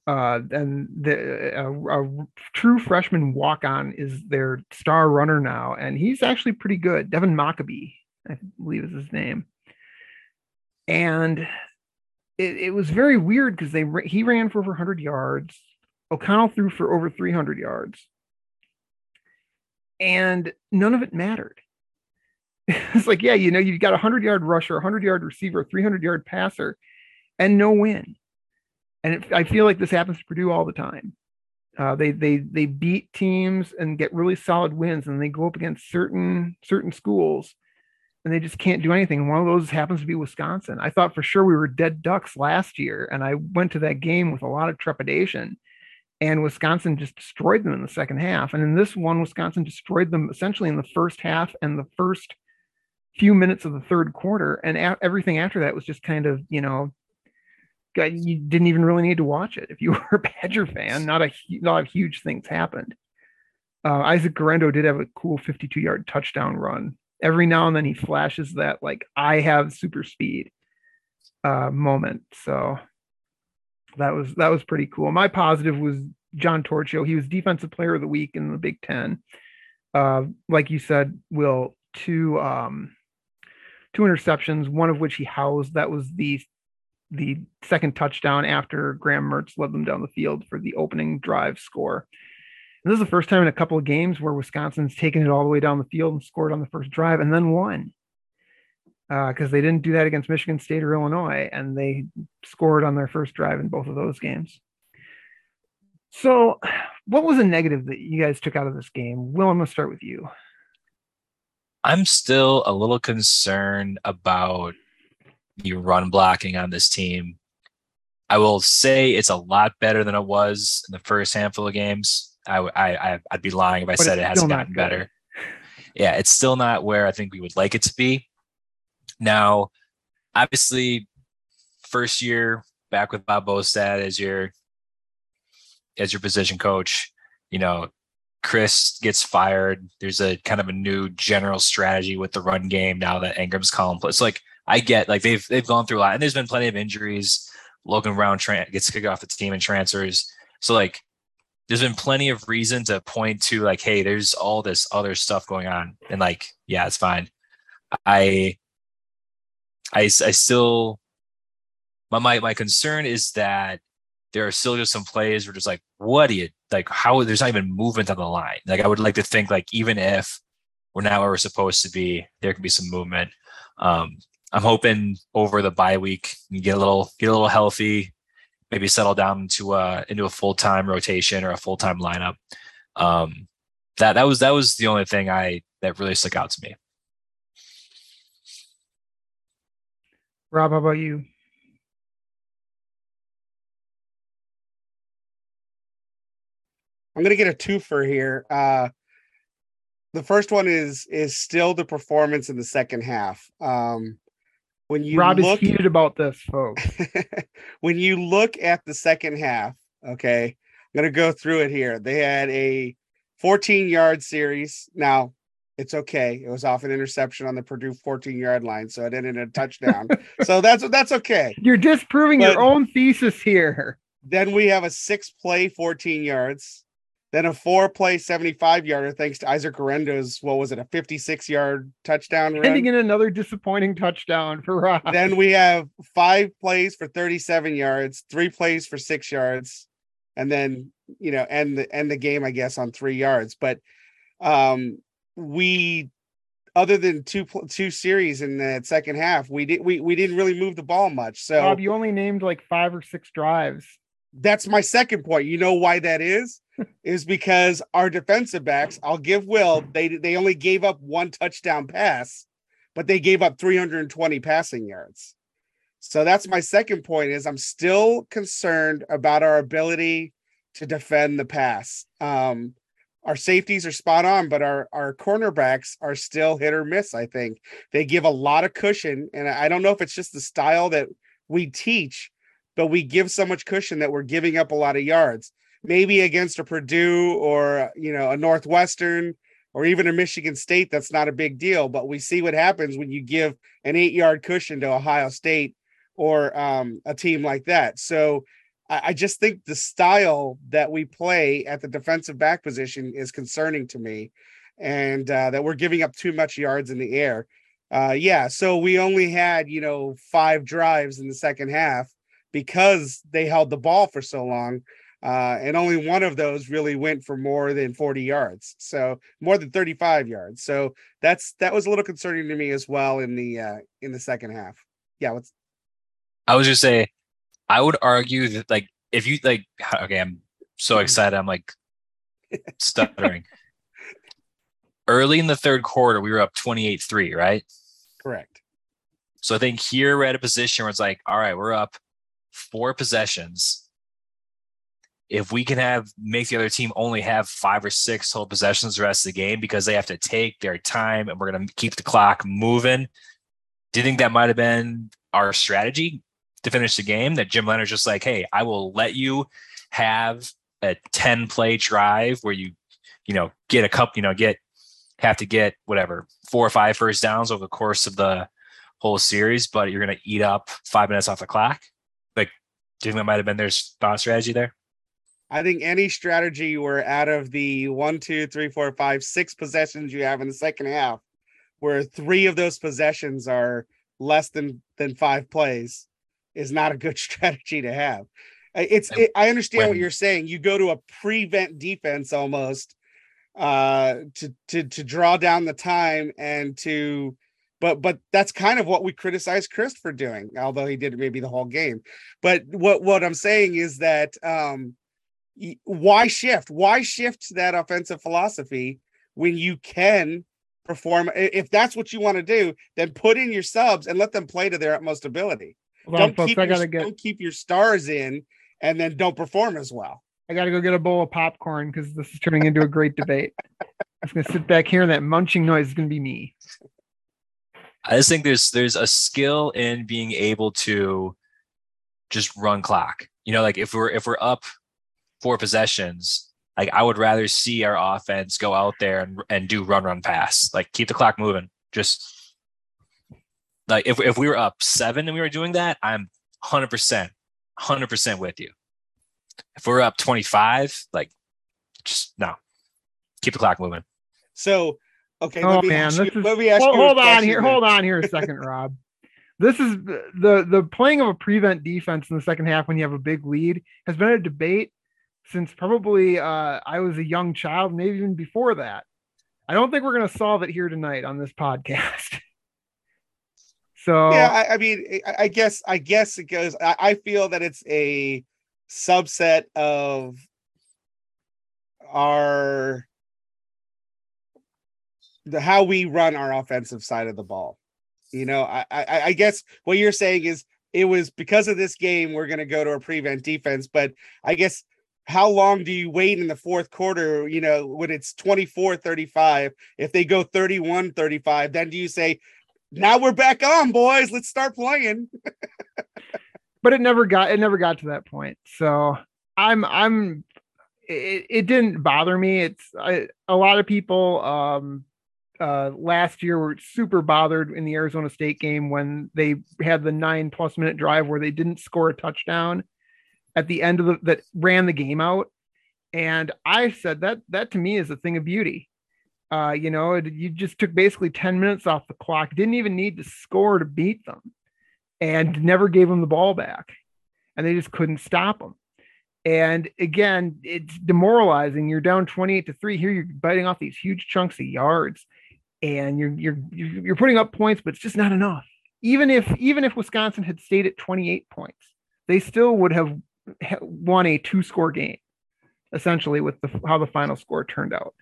Uh, and the a, a true freshman walk on is their star runner now, and he's actually pretty good. Devin Mockobee, I believe is his name. And it, it was very weird because they he ran for over 100 yards. O'Connell threw for over 300 yards, and none of it mattered. it's like, yeah, you know, you've got a hundred yard rusher, a hundred yard receiver, 300 yard passer, and no win. And it, I feel like this happens to Purdue all the time. Uh, they they they beat teams and get really solid wins, and they go up against certain certain schools, and they just can't do anything. And one of those happens to be Wisconsin. I thought for sure we were dead ducks last year, and I went to that game with a lot of trepidation. and Wisconsin just destroyed them in the second half. And in this one, Wisconsin destroyed them essentially in the first half and the first few minutes of the third quarter, and a- everything after that was just kind of you know, you didn't even really need to watch it if you were a Badger fan. Not a lot of huge things happened. Uh, Isaac Guerendo did have a cool 52 yard touchdown run. Every now and then he flashes that like I have super speed uh, moment. So that was that was pretty cool. My positive was John Torchio. He was defensive player of the week in the Big Ten. Uh, like you said, Will two um, two interceptions, one of which he housed. That was the the second touchdown after Graham Mertz led them down the field for the opening drive score. And this is the first time in a couple of games where Wisconsin's taken it all the way down the field and scored on the first drive and then won because uh, they didn't do that against Michigan State or Illinois, and they scored on their first drive in both of those games. So, what was a negative that you guys took out of this game? Will, I'm going to start with you. I'm still a little concerned about the run blocking on this team. I will say it's a lot better than it was in the first handful of games. I, I, I'd be lying if I but said it hasn't gotten better. Yeah, it's still not where I think we would like it to be. Now, obviously, first year back with Bob Bostad as your as your position coach, you know, Chryst gets fired. There's a kind of a new general strategy with the run game now that Engram's calling plays. So like I get like they've they've gone through a lot, and there's been plenty of injuries. Logan Brown tra- gets kicked off the team and transfers. So like there's been plenty of reason to point to like, hey, there's all this other stuff going on, and like, yeah, it's fine. I I, I still my, my my concern is that there are still just some plays where just like what do you like how there's not even movement on the line. Like i would like to think like even if we're not where we're supposed to be there can be some movement. Um i'm hoping over the bye week you get a little get a little healthy maybe settle down into a into a full-time rotation or a full-time lineup. Um that that was that was the only thing i that really stuck out to me. Rob, how about you? I'm gonna get a twofer here. Uh, the first one is is still the performance in the second half. Um, when you Rob look, is heated about this, folks. when you look at the second half, okay, I'm gonna go through it here. They had a 14 yard series. Now it's okay. It was off an interception on the Purdue 14 yard line, so it ended in a touchdown. so that's that's okay. You're disproving but your own thesis here. Then we have a six play 14 yards, then a four play 75 yarder, thanks to Isaac Guerendo's, what was it, a 56 yard touchdown run? Ending in another disappointing touchdown for Rob. Then we have five plays for 37 yards, three plays for six yards, and then you know, end the end the game, I guess, on three yards. But um we other than two two series in the second half, we did we we didn't really move the ball much. So Bob, you only named like five or six drives. That's my second point. You know why that is? is because our defensive backs, I'll give Will, they they only gave up one touchdown pass, but they gave up 320 passing yards. So that's my second point is I'm still concerned about our ability to defend the pass. Um, our safeties are spot on, but our our cornerbacks are still hit or miss. I think they give a lot of cushion, and I don't know if it's just the style that we teach, but we give so much cushion that we're giving up a lot of yards. Maybe against a Purdue or you know a Northwestern or even a Michigan State, that's not a big deal. But we see what happens when you give an eight yard cushion to Ohio State or um, a team like that. So I, I just think the style that we play at the defensive back position is concerning to me, and uh, that we're giving up too much yards in the air. Uh, yeah, so we only had you know five drives in the second half because they held the ball for so long. Uh, and only one of those really went for more than 40 yards so more than 35 yards so that's that was a little concerning to me as well in the uh in the second half yeah what's i was just say I would argue that like if you like okay, I'm so hmm. excited, I'm like stuttering. Early in the third quarter, we were up 28-3, right? Correct. So I think here we're at a position where it's like, all right, we're up four possessions. if we can have make the other team only have five or six total possessions the rest of the game because they have to take their time and we're going to keep the clock moving. Do you think that might have been our strategy to finish the game? That Jim Leonhard's just like, hey, I will let you have a 10 play drive where you, you know, get a cup, you know, get have to get whatever four or five first downs over the course of the whole series, but you're going to eat up five minutes off the clock. Do you think that might have been their thought strategy there? I think any strategy where out of the one, two, three, four, five, six possessions you have in the second half, where three of those possessions are less than than five plays, is not a good strategy to have. It's it, I understand when, what you're saying. You go to a prevent defense almost uh to to to draw down the time and to but but that's kind of what we criticize Chryst for doing, although he did maybe the whole game. But what what I'm saying is that um why shift? Why shift that offensive philosophy when you can perform? If that's what you want to do, then put in your subs and let them play to their utmost ability. Well, don't, folks, keep your, get... don't keep your stars in and then don't perform as well. I got to go get a bowl of popcorn because this is turning into a great debate. I'm going to sit back here and that munching noise is going to be me. I just think there's there's a skill in being able to just run clock. You know, like if we're if we're up four possessions, like I would rather see our offense go out there and, and do run, run, pass. Like keep the clock moving. Just like if, if we were up seven and we were doing that, I'm 100%, 100% with you. If we're up 25, like just no, keep the clock moving. So, okay. Oh man, you, is, ask hold, hold on here. Hold on here a second, Rob. This is the the playing of a prevent defense in the second half when you have a big lead has been a debate since probably uh, I was a young child, maybe even before that. I don't think we're going to solve it here tonight on this podcast. so yeah, I, I, mean, I guess I guess it goes. I, I feel that it's a subset of our the how we run our offensive side of the ball. You know, I, I, I guess what you're saying is it was because of this game we're going to go to a prevent defense, but I guess how long do you wait in the fourth quarter you know when it's 24 35 if they go 31 35 then do you say now we're back on boys let's start playing. But it never got it never got to that point. So i'm i'm it, it didn't bother me. It's I, a lot of people um uh, last year were super bothered in the Arizona State game when they had the nine plus minute drive where they didn't score a touchdown at the end of the that ran the game out. And I said that that to me is a thing of beauty. Uh, you know, it, you just took basically 10 minutes off the clock, didn't even need to score to beat them, and never gave them the ball back. And they just couldn't stop them. And again, it's demoralizing. You're down 28 to 3. Here you're biting off these huge chunks of yards and you're you're you're putting up points, but it's just not enough. Even if even if Wisconsin had stayed at 28 points, they still would have won a two score game essentially with the how the final score turned out.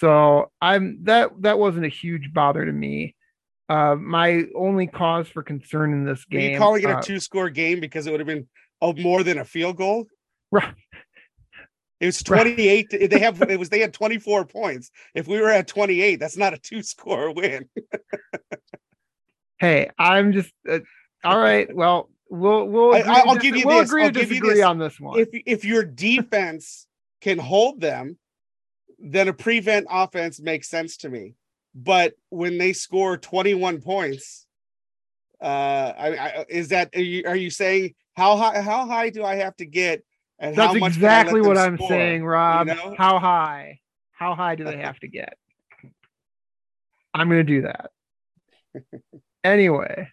So I'm that that wasn't a huge bother to me. Uh, my only cause for concern in this game. Are you calling it uh, a two score game because it would have been oh, more than a field goal? Right. It was 28. Right. They have it was they had 24 points. If we were at 28, that's not a two score win. hey, I'm just uh, all right. Well, We'll we'll I, will give you we'll this. agree I'll to disagree this. on this one. If if your defense can hold them, then a prevent offense makes sense to me. But when they score 21 points, uh, I, I, is that are you, are you saying how high how high do I have to get? And That's exactly what I'm score, saying, Rob. You know? How high? How high do they have to get? I'm going to do that. anyway,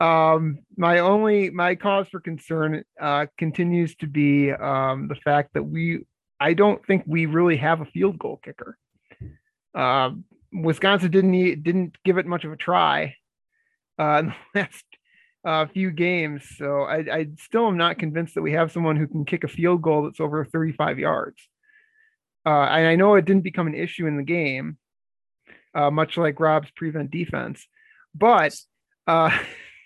um, my only my cause for concern uh, continues to be um, the fact that we I don't think we really have a field goal kicker. Uh, Wisconsin didn't didn't give it much of a try uh, in the last uh, few games, so I, I still am not convinced that we have someone who can kick a field goal that's over 35 yards. Uh, and I know it didn't become an issue in the game, uh, much like Rob's prevent defense, but uh,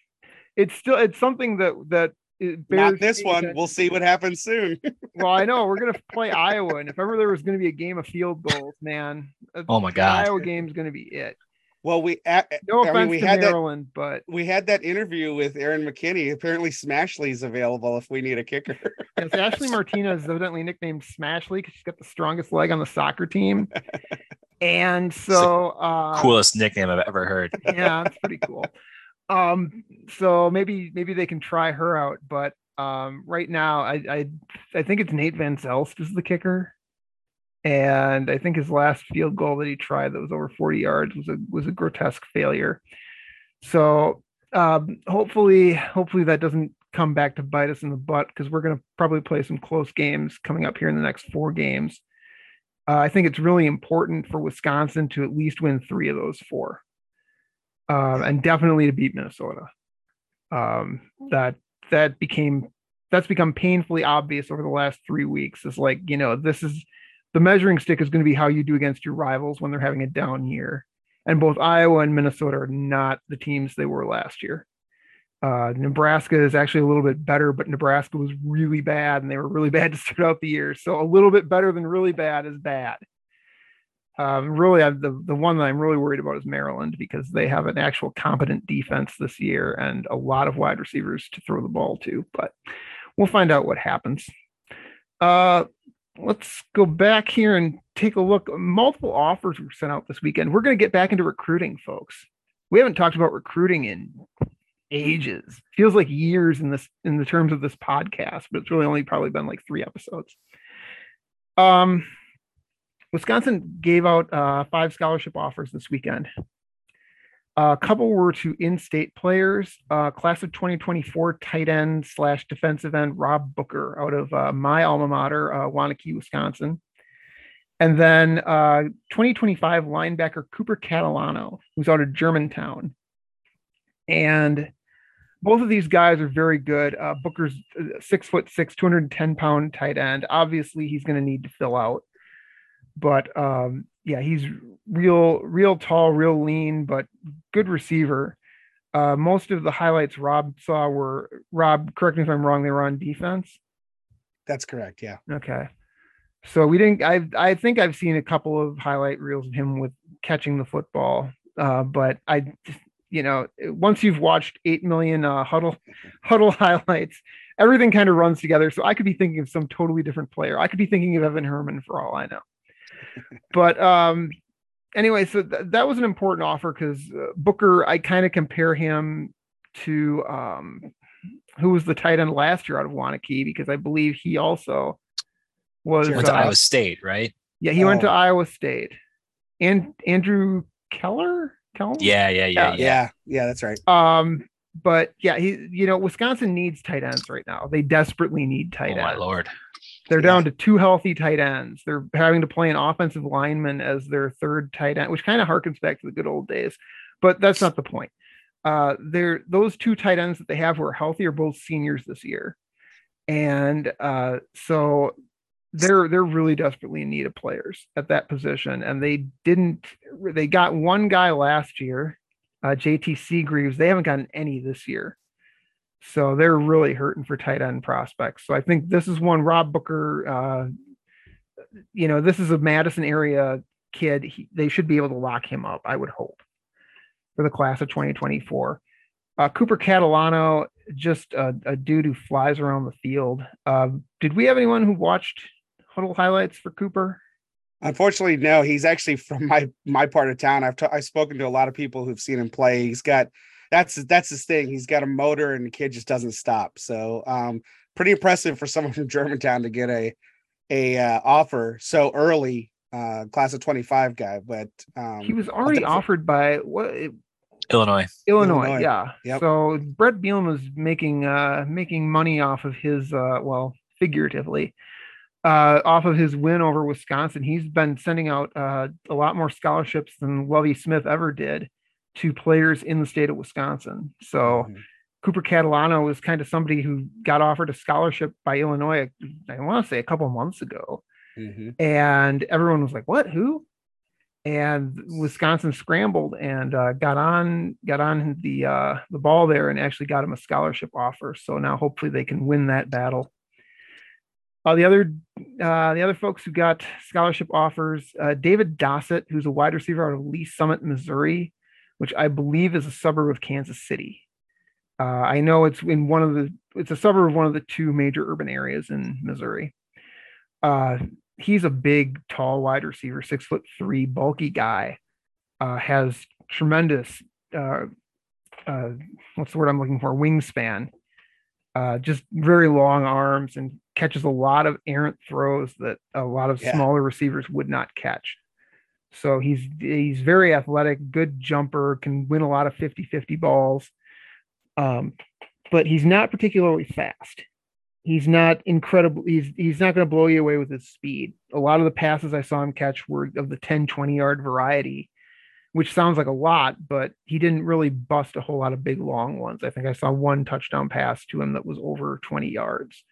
it's still it's something that that it Not this paying one. We'll see what happens soon. Well, I know we're gonna play Iowa, and if ever there was gonna be a game of field goals, man, Oh my god. Iowa game's gonna be it. Well, we a- No I offense mean, we to had that- but we had that interview with Aaron McKinney. Apparently, Smashley's available if we need a kicker. yes, Ashley Martinez is evidently nicknamed Smashley because she's got the strongest leg on the soccer team, and so uh, Coolest nickname I've ever heard. yeah, it's pretty cool. Um, so maybe maybe they can try her out, but um, right now I I I think it's Nate Van Zelst is the kicker, and I think his last field goal that he tried that was over 40 yards was a was a grotesque failure. So um, hopefully hopefully that doesn't come back to bite us in the butt because we're going to probably play some close games coming up here in the next four games. Uh, I think it's really important for Wisconsin to at least win three of those four um, and definitely to beat Minnesota. Um, that that became that's become painfully obvious over the last three weeks. Is like you know this is the measuring stick is going to be how you do against your rivals when they're having a down year, and both Iowa and Minnesota are not the teams they were last year. Uh, Nebraska is actually a little bit better, but Nebraska was really bad, and they were really bad to start out the year. So a little bit better than really bad is bad. Um, really, I've, the the one that I'm really worried about is Maryland because they have an actual competent defense this year and a lot of wide receivers to throw the ball to. But we'll find out what happens. Uh, let's go back here and take a look. Multiple offers were sent out this weekend. We're going to get back into recruiting, folks. We haven't talked about recruiting in ages. Feels like years in this in the terms of this podcast, but it's really only probably been like three episodes. Um, Wisconsin gave out uh, five scholarship offers this weekend. A couple were to in-state players. Uh, class of 2024 tight end slash defensive end Rob Booker out of uh, my alma mater, uh, Waunakee, Wisconsin. And then uh, 2025 linebacker Cooper Catalano, who's out of Germantown. And both of these guys are very good. Uh, Booker's uh, six foot six, 210 pound tight end. Obviously, he's going to need to fill out but um, yeah, he's real, real tall, real lean, but good receiver. Uh, most of the highlights Rob saw were Rob. Correct me if I'm wrong. They were on defense. That's correct. Yeah. Okay, so we didn't. I I think I've seen a couple of highlight reels of him with catching the football, uh, but I, you know, once you've watched eight million uh, Hudl Hudl highlights, everything kind of runs together. So I could be thinking of some totally different player. I could be thinking of Evan Herman for all I know but um anyway so th- that was an important offer because uh, booker i kind of compare him to um who was the tight end last year out of Waunakee because i believe he also was Went to uh, Iowa State, right? yeah he went to Oh. iowa state and andrew keller keller Yeah, yeah, yeah, Yeah. yeah. Yeah. Yeah. That's right. um but yeah he you know wisconsin needs tight ends right now they desperately need tight ends. Oh my lord. They're Yeah. down to two healthy tight ends. They're having to play an offensive lineman as their third tight end, which kind of harkens back to the good old days. But that's not the point. Uh, they're those two tight ends that they have who are healthy are both seniors this year, and uh, so they're they're really desperately in need of players at that position. And they didn't. They got one guy last year, uh, JT Seagreaves. They haven't gotten any this year. So they're really hurting for tight end prospects. So I think this is one Rob Booker, uh, you know, this is a Madison area kid. He, they should be able to lock him up, I would hope, for the class of 2024. Uh, Cooper Catalano, just a, a dude who flies around the field. Uh, did we have anyone who watched Hudl highlights for Cooper? Unfortunately, no. He's actually from my my part of town. I've t- I've spoken to a lot of people who've seen him play. He's got that's that's his thing. He's got a motor, and the kid just doesn't stop. So, um, pretty impressive for someone from Germantown to get a a uh, offer so early. Uh, class of twenty five guy, but um, he was already offered by what Illinois. Illinois, Illinois. yeah. Yep. So Bret Bielema was making uh making money off of his uh well figuratively uh off of his win over Wisconsin. He's been sending out uh a lot more scholarships than Lovie Smith ever did to players in the state of Wisconsin. So Mhm. Cooper Catalano was kind of somebody who got offered a scholarship by Illinois I want to say a couple months ago Mhm. and everyone was like, "What? Who?" and Wisconsin scrambled and uh, got on got on the uh, the ball there and actually got him a scholarship offer. So now hopefully they can win that battle. Uh, the other uh, the other folks who got scholarship offers, uh, David Dossett, who's a wide receiver out of Lee Summit, Missouri, which I believe is a suburb of Kansas City. Uh, I know it's in one of the it's a suburb of one of the two major urban areas in Missouri. Uh, he's a big, tall wide receiver, six foot three, bulky guy. Uh, has tremendous, uh, uh, what's the word I'm looking for? Wingspan. Uh, just very long arms and catches a lot of errant throws that a lot of yeah. smaller receivers would not catch. So he's he's very athletic, good jumper, can win a lot of 50-50 balls. Um, but he's not particularly fast. He's not incredible he's he's not going to blow you away with his speed. A lot of the passes i saw him catch were of the 10 20 yard variety which sounds like a lot but he didn't really bust a whole lot of big long ones. I think i saw one touchdown pass to him that was over 20 yards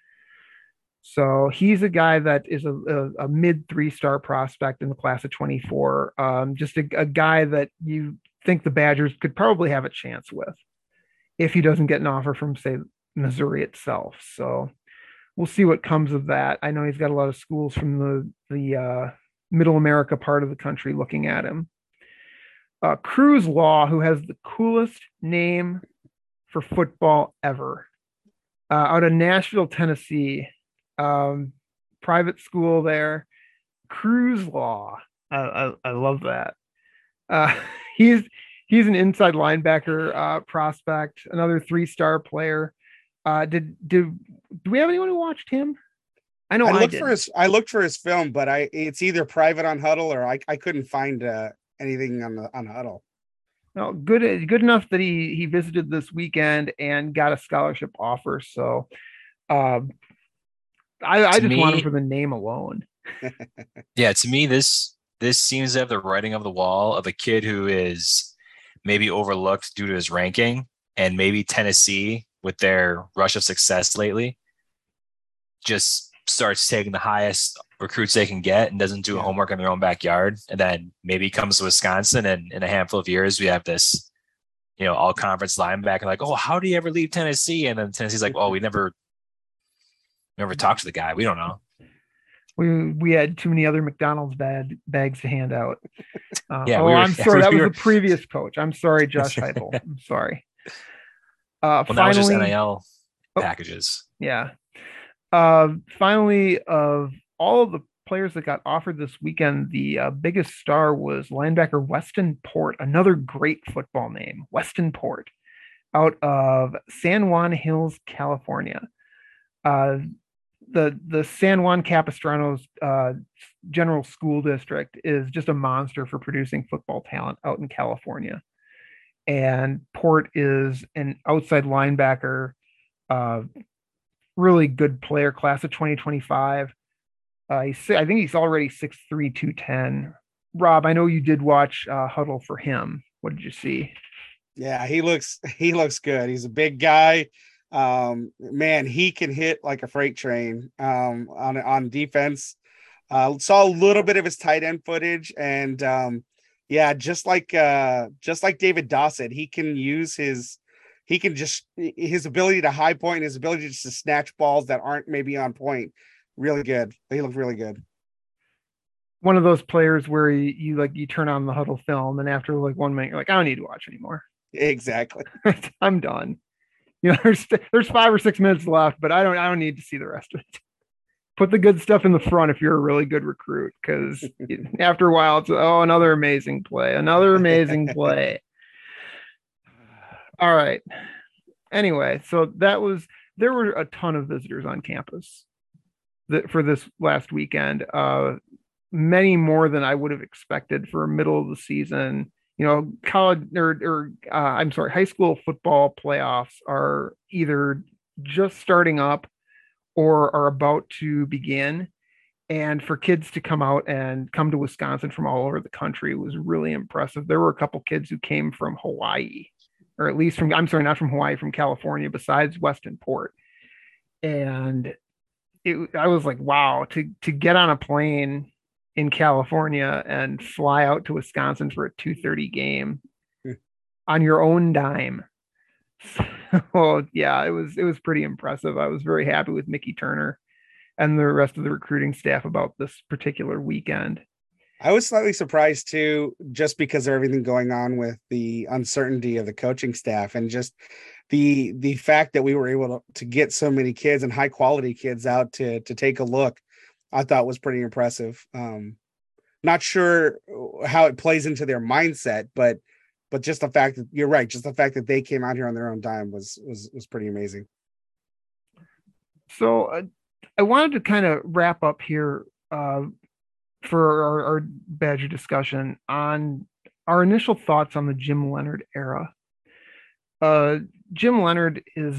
so he's a guy that is a, a, a mid three star prospect in the class of 24 um, just a, a guy that you think the badgers could probably have a chance with if he doesn't get an offer from say missouri itself so we'll see what comes of that. I know he's got a lot of schools from the the uh, Middle America part of the country looking at him. Uh, Cruz Law, who has the coolest name for football ever, uh, out of Nashville, Tennessee, um, private school there. Cruz Law, I, I, I love that. Uh, he's he's an inside linebacker uh, prospect, another three star player. Uh, did did do we have anyone who watched him? I know I looked I for his I looked for his film, but I it's either private on Hudl or I, I couldn't find uh, anything on the on Hudl. No, good good enough that he he visited this weekend and got a scholarship offer. So, uh, I I just me, want him for the name alone. yeah, to me this this seems to have the writing of the wall of a kid who is maybe overlooked due to his ranking, and maybe Tennessee with their rush of success lately just starts taking the highest recruits they can get and doesn't do yeah. homework in their own backyard and then maybe comes to wisconsin and in a handful of years we have this you know all conference linebacker like oh how do you ever leave tennessee and then tennessee's like oh we never never talked to the guy we don't know we we had too many other McDonald's bad bags to hand out. Uh, yeah, oh, we were, I'm sorry. that was the previous coach. I'm sorry, Josh Heupel. I'm sorry. Uh, well, finally, just NIL oh, packages. Yeah. Uh, finally, of all of the players that got offered this weekend, the uh, biggest star was linebacker Weston Port, another great football name, Weston Port, out of San Juan Hills, California. Uh, the the San Juan Capistranos uh, General School District is just a monster for producing football talent out in California and Port is an outside linebacker, uh, really good player, class of 2025. Uh, he's, I think he's already 6'3, 210. Rob, I know you did watch uh, Hudl for him. What did you see? Yeah, he looks he looks good. He's a big guy. Um, man, he can hit like a freight train um, on on defense. Uh, saw a little bit of his tight end footage, and um, yeah, just like uh just like David Dossett, he can use his he can just his ability to high point, his ability just to snatch balls that aren't maybe on point. Really good. He looked really good. One of those players where you, you like you turn on the Hudl film and after like one minute you're like, I don't need to watch anymore. Exactly. I'm done. You know, there's there's five or six minutes left, but I don't I don't need to see the rest of it. Put the good stuff in the front if you're a really good recruit because after a while it's oh another amazing play another amazing play. All right. Anyway so that was there were a ton of visitors on campus that for this last weekend uh many more than i would have expected for middle of the season you know college or, or uh, i'm sorry high school football playoffs are either just starting up or are about to begin. And for kids to come out and come to Wisconsin from all over the country was really impressive. There were a couple kids who came from Hawaii, or at least from, I'm sorry, not from Hawaii, from California, besides Weston Port. And it, I was like, wow, to, to get on a plane in California and fly out to Wisconsin for a 2:30 game Hmm. on your own dime. So yeah, it was it was pretty impressive. I was very happy with Mickey Turner and the rest of the recruiting staff about this particular weekend. I was slightly surprised too, just because of everything going on with the uncertainty of the coaching staff and just the the fact that we were able to, to get so many kids and high quality kids out to to take a look, I thought was pretty impressive. Um, not sure how it plays into their mindset, but but just the fact that you're right, just the fact that they came out here on their own dime was was was pretty amazing. So uh, I wanted to kind of wrap up here uh, for our, our Badger discussion on our initial thoughts on the Jim Leonhard era. Uh, Jim Leonhard is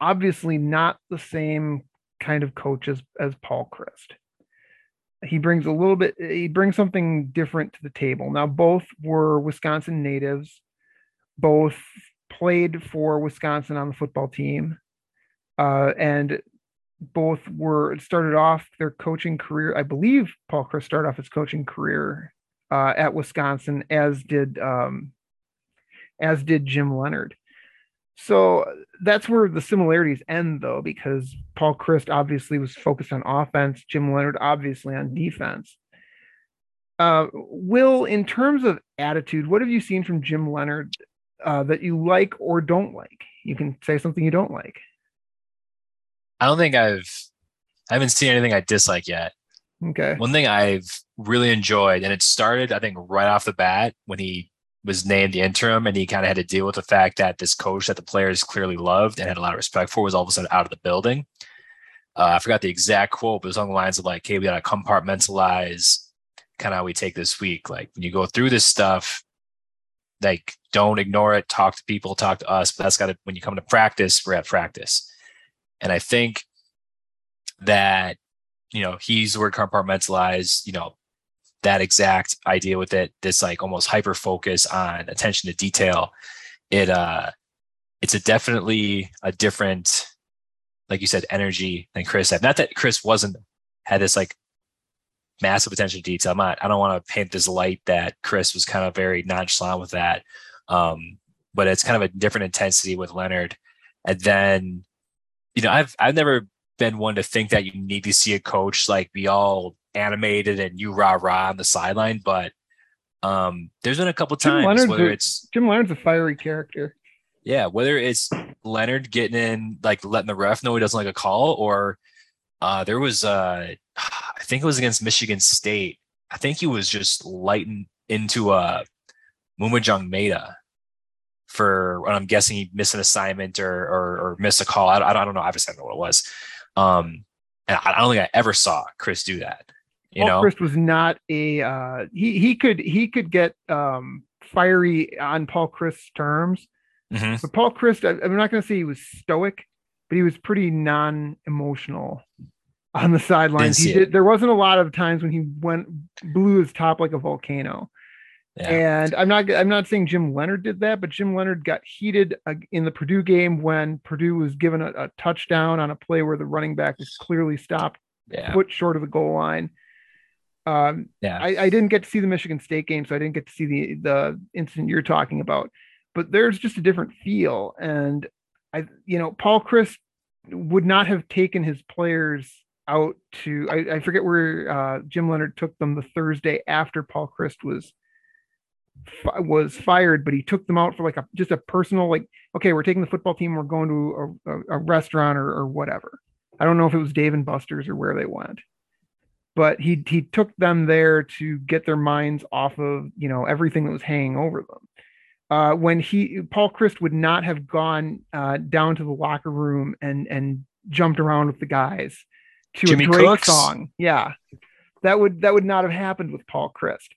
obviously not the same kind of coach as, as Paul Chryst. He brings a little bit, he brings something different to the table. Now, both were Wisconsin natives, both played for Wisconsin on the football team, uh, and both were started off their coaching career. I believe Paul Chryst started off his coaching career uh, at Wisconsin, as did um, as did Jim Leonhard. So that's where the similarities end, though, because Paul Chryst obviously was focused on offense, Jim Leonhard obviously on defense. Uh, Will, in terms of attitude, what have you seen from Jim Leonhard uh, that you like or don't like? You can say something you don't like. I don't think I've I haven't seen anything I dislike yet. Okay. One thing I've really enjoyed, and it started, I think, right off the bat when he was named the interim and he kind of had to deal with the fact that this coach that the players clearly loved and had a lot of respect for was all of a sudden out of the building. Uh, I forgot the exact quote, but it was on the lines of like, hey, we got to compartmentalize kind of how we take this week. Like when you go through this stuff, like don't ignore it, talk to people, talk to us. But that's got to, when you come to practice, we're at practice. And I think that, you know, he's the word compartmentalize, you know, that exact idea with it, this like almost hyper focus on attention to detail. It uh it's a definitely a different, like you said, energy than Chryst had. Not that Chryst wasn't had this like massive attention to detail. I'm not, I don't want to paint this light that Chryst was kind of very nonchalant with that. Um, but it's kind of a different intensity with Leonhard. And then, you know, I've I've never been one to think that you need to see a coach like be all animated and you rah rah on the sideline, but um, there's been a couple Jim times Leonhard's whether a- it's Jim Leonhard's a fiery character. yeah, whether it's Leonhard getting in, like letting the ref know he doesn't like a call, or uh, there was, uh, I think it was against Michigan State. I think he was just lighting into a uh, Maema Njongmeta for what I'm guessing he missed an assignment or or, or missed a call. I, I, don't, I don't know. Obviously, I don't know what it was. Um, and I, I don't think I ever saw Chryst do that. You Paul know, Chryst was not a uh, he he could he could get um, fiery on Paul Chryst's terms, Mhm. but Paul Chryst I, I'm not going to say he was stoic, but he was pretty non-emotional on the sidelines. Did. There wasn't a lot of times when he went blew his top like a volcano. yeah. And I'm not I'm not saying Jim Leonhard did that, but Jim Leonhard got heated uh, in the Purdue game when Purdue was given a, a touchdown on a play where the running back was clearly stopped yeah, foot short of the goal line. Um, yeah. I, I didn't get to see the Michigan State game, so I didn't get to see the the incident you're talking about. But there's just a different feel, and I, you know, Paul Chryst would not have taken his players out to. I, I forget where uh, Jim Leonhard took them the Thursday after Paul Chryst was was fired, but he took them out for like a just a personal like, okay, we're taking the football team, we're going to a, a, a restaurant or, or whatever. I don't know if it was Dave and Buster's or where they went but he he took them there to get their minds off of you know everything that was hanging over them. Uh, when he Paul Chryst would not have gone uh, down to the locker room and and jumped around with the guys to Jimmy a Drake Cooks? song, yeah, that would that would not have happened with Paul Chryst.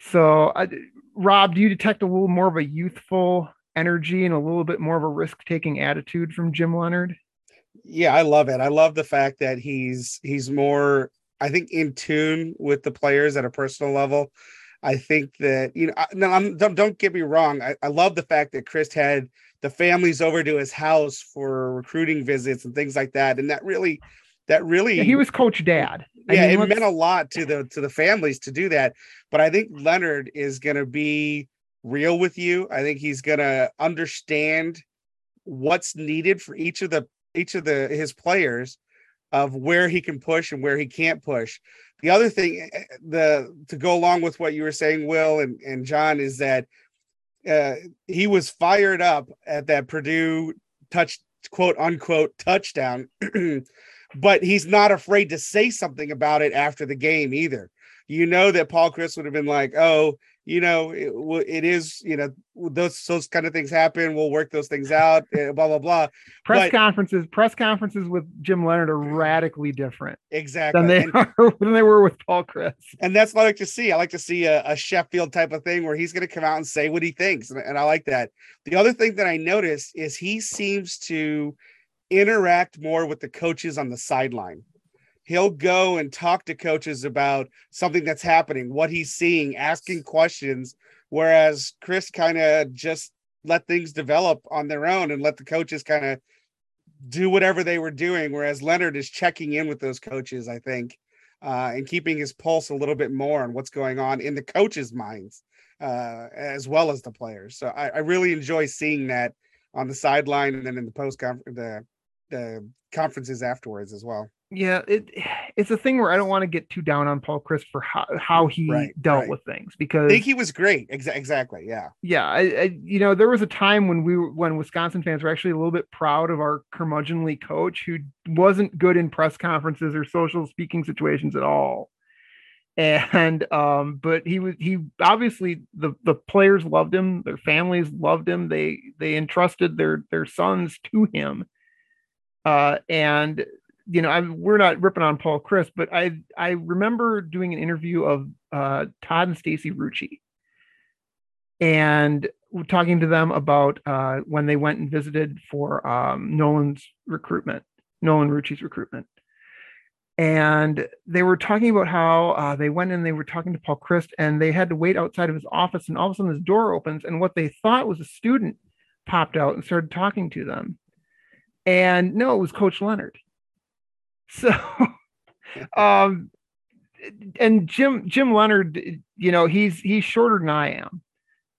So, uh, Rob, do you detect a little more of a youthful energy and a little bit more of a risk taking attitude from Jim Leonhard? Yeah, I love it. I love the fact that he's he's more, I think, in tune with the players at a personal level. I think that you know, I, no, I'm, don't don't get me wrong. I, I love the fact that Chryst had the families over to his house for recruiting visits and things like that, and that really, that really, Yeah, he was Coach Dad. I yeah, mean, it meant a lot to the to the families to do that. But I think Leonhard is going to be real with you. I think he's going to understand what's needed for each of the each of the his players of where he can push and where he can't push. The other thing eh, the to go along with what you were saying Will and and John is that uh he was fired up at that Purdue touch quote unquote touchdown but he's not afraid to say something about it after the game either. You know that Paul Chryst would have been like, "Oh, you know, it, it is, you know, those those kind of things happen. We'll work those things out." eh, blah blah blah. press but- conferences, press conferences with Jim Leonhard are radically different Exactly. than they and, are than they were with Paul Chryst. and that's what I like to see. I like to see a, a Sheffield type of thing where he's going to come out and say what he thinks, and, and I like that. The other thing that I noticed is he seems to interact more with the coaches on the sideline. He'll go and talk to coaches about something that's happening, what he's seeing, asking questions, whereas Chryst kind of just let things develop on their own and let the coaches kind of do whatever they were doing. Whereas Leonhard is checking in with those coaches, I think, uh, and keeping his pulse a little bit more on what's going on in the coaches' minds, uh, as well as the players. So I, I really enjoy seeing that on the sideline and then in the post the the conferences afterwards as well. Yeah, it it's a thing where I don't want to get too down on Paul Chryst for how, how he Right, dealt right. with things because I think he was great. Exa- exactly. Yeah. yeah, I, I you know there was a time when we were, when Wisconsin fans were actually a little bit proud of our curmudgeonly coach who wasn't good in press conferences or social speaking situations at all. And um, but he was he obviously the the players loved him, their families loved him. They they entrusted their their sons to him. Uh, and you know, I'm, we're not ripping on Paul Chryst, but I I remember doing an interview of uh, Todd and Stacy Rucci, and talking to them about uh, when they went and visited for um, Nolan's recruitment, Nolan Rucci's recruitment, and they were talking about how uh, they went and they were talking to Paul Chryst, and they had to wait outside of his office, and all of a sudden his door opens, and what they thought was a student popped out and started talking to them, and no, it was Coach Leonhard. So, um, and Jim Jim Leonhard, you know, he's he's shorter than I am.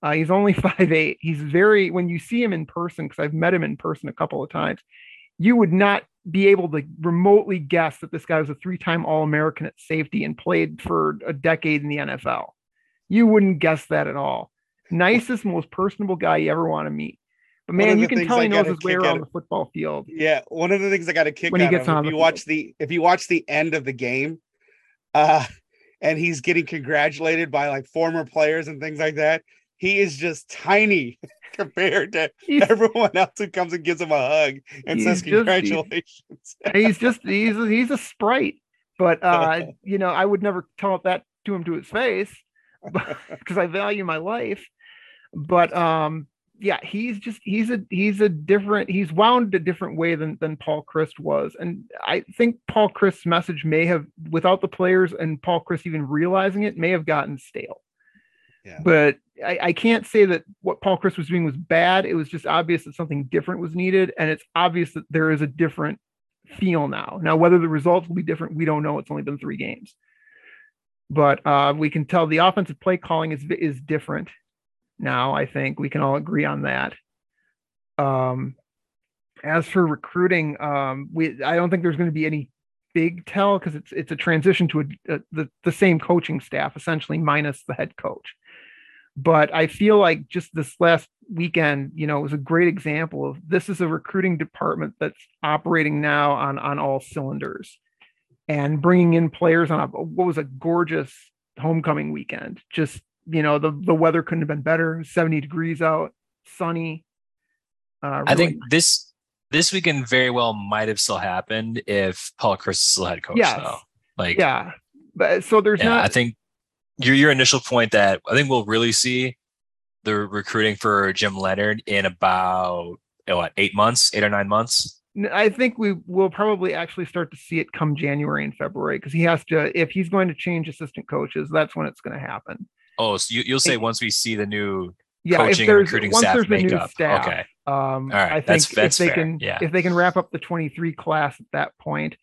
Uh, he's only five eight. He's very when you see him in person, because I've met him in person a couple of times, you would not be able to remotely guess that this guy was a three-time All-American at safety and played for a decade in the NFL. You wouldn't guess that at all. Nicest, most personable guy you ever want to meet. But man, you can tell I he knows his way around the football field. Yeah, one of the things I got a kick When he gets of, on if you watch the if you watch the end of the game, uh, and he's getting congratulated by like former players and things like that, he is just tiny compared to He's, everyone else who comes and gives him a hug and says He's just- congratulations. he's just he's a, he's a sprite. But uh, you know, I would never tell that to him to his face because I value my life. But um, yeah, he's just he's a he's a different he's wound a different way than than Paul Chryst was, and I think Paul Chryst's message may have, without the players and Paul Chryst even realizing it, may have gotten stale. Yeah. But I, I can't say that what Paul Chryst was doing was bad. It was just obvious that something different was needed, and it's obvious that there is a different feel now. Now, whether the results will be different, we don't know. It's only been three games, but uh, we can tell the offensive play calling is is different now. I think we can all agree on that. Um, as for recruiting, um, we I don't think there's going to be any big tell because it's it's a transition to a, a, the the same coaching staff essentially minus the head coach. But I feel like just this last weekend, you know, was a great example of this is a recruiting department that's operating now on on all cylinders and bringing in players on a what was a gorgeous homecoming weekend. Just you know, the the weather couldn't have been better. Seventy degrees out, sunny. Uh, I really think this this weekend very well might have still happened if Paul Chryst is still head coach. Yes. Though, like yeah but so there's yeah, not I think your your initial point that I think we'll really see the recruiting for Jim Leonhard in about eh, what eight months, eight or nine months. I think we will probably actually start to see it come january and february because he has to if he's going to change assistant coaches that's when it's going to happen Oh, so you, you'll say Hey. once we see the new yeah coaching if and recruiting once staff there's the new staff Okay. um right, i think that's- if they fair, can yeah. if they can wrap up the 23 class at that point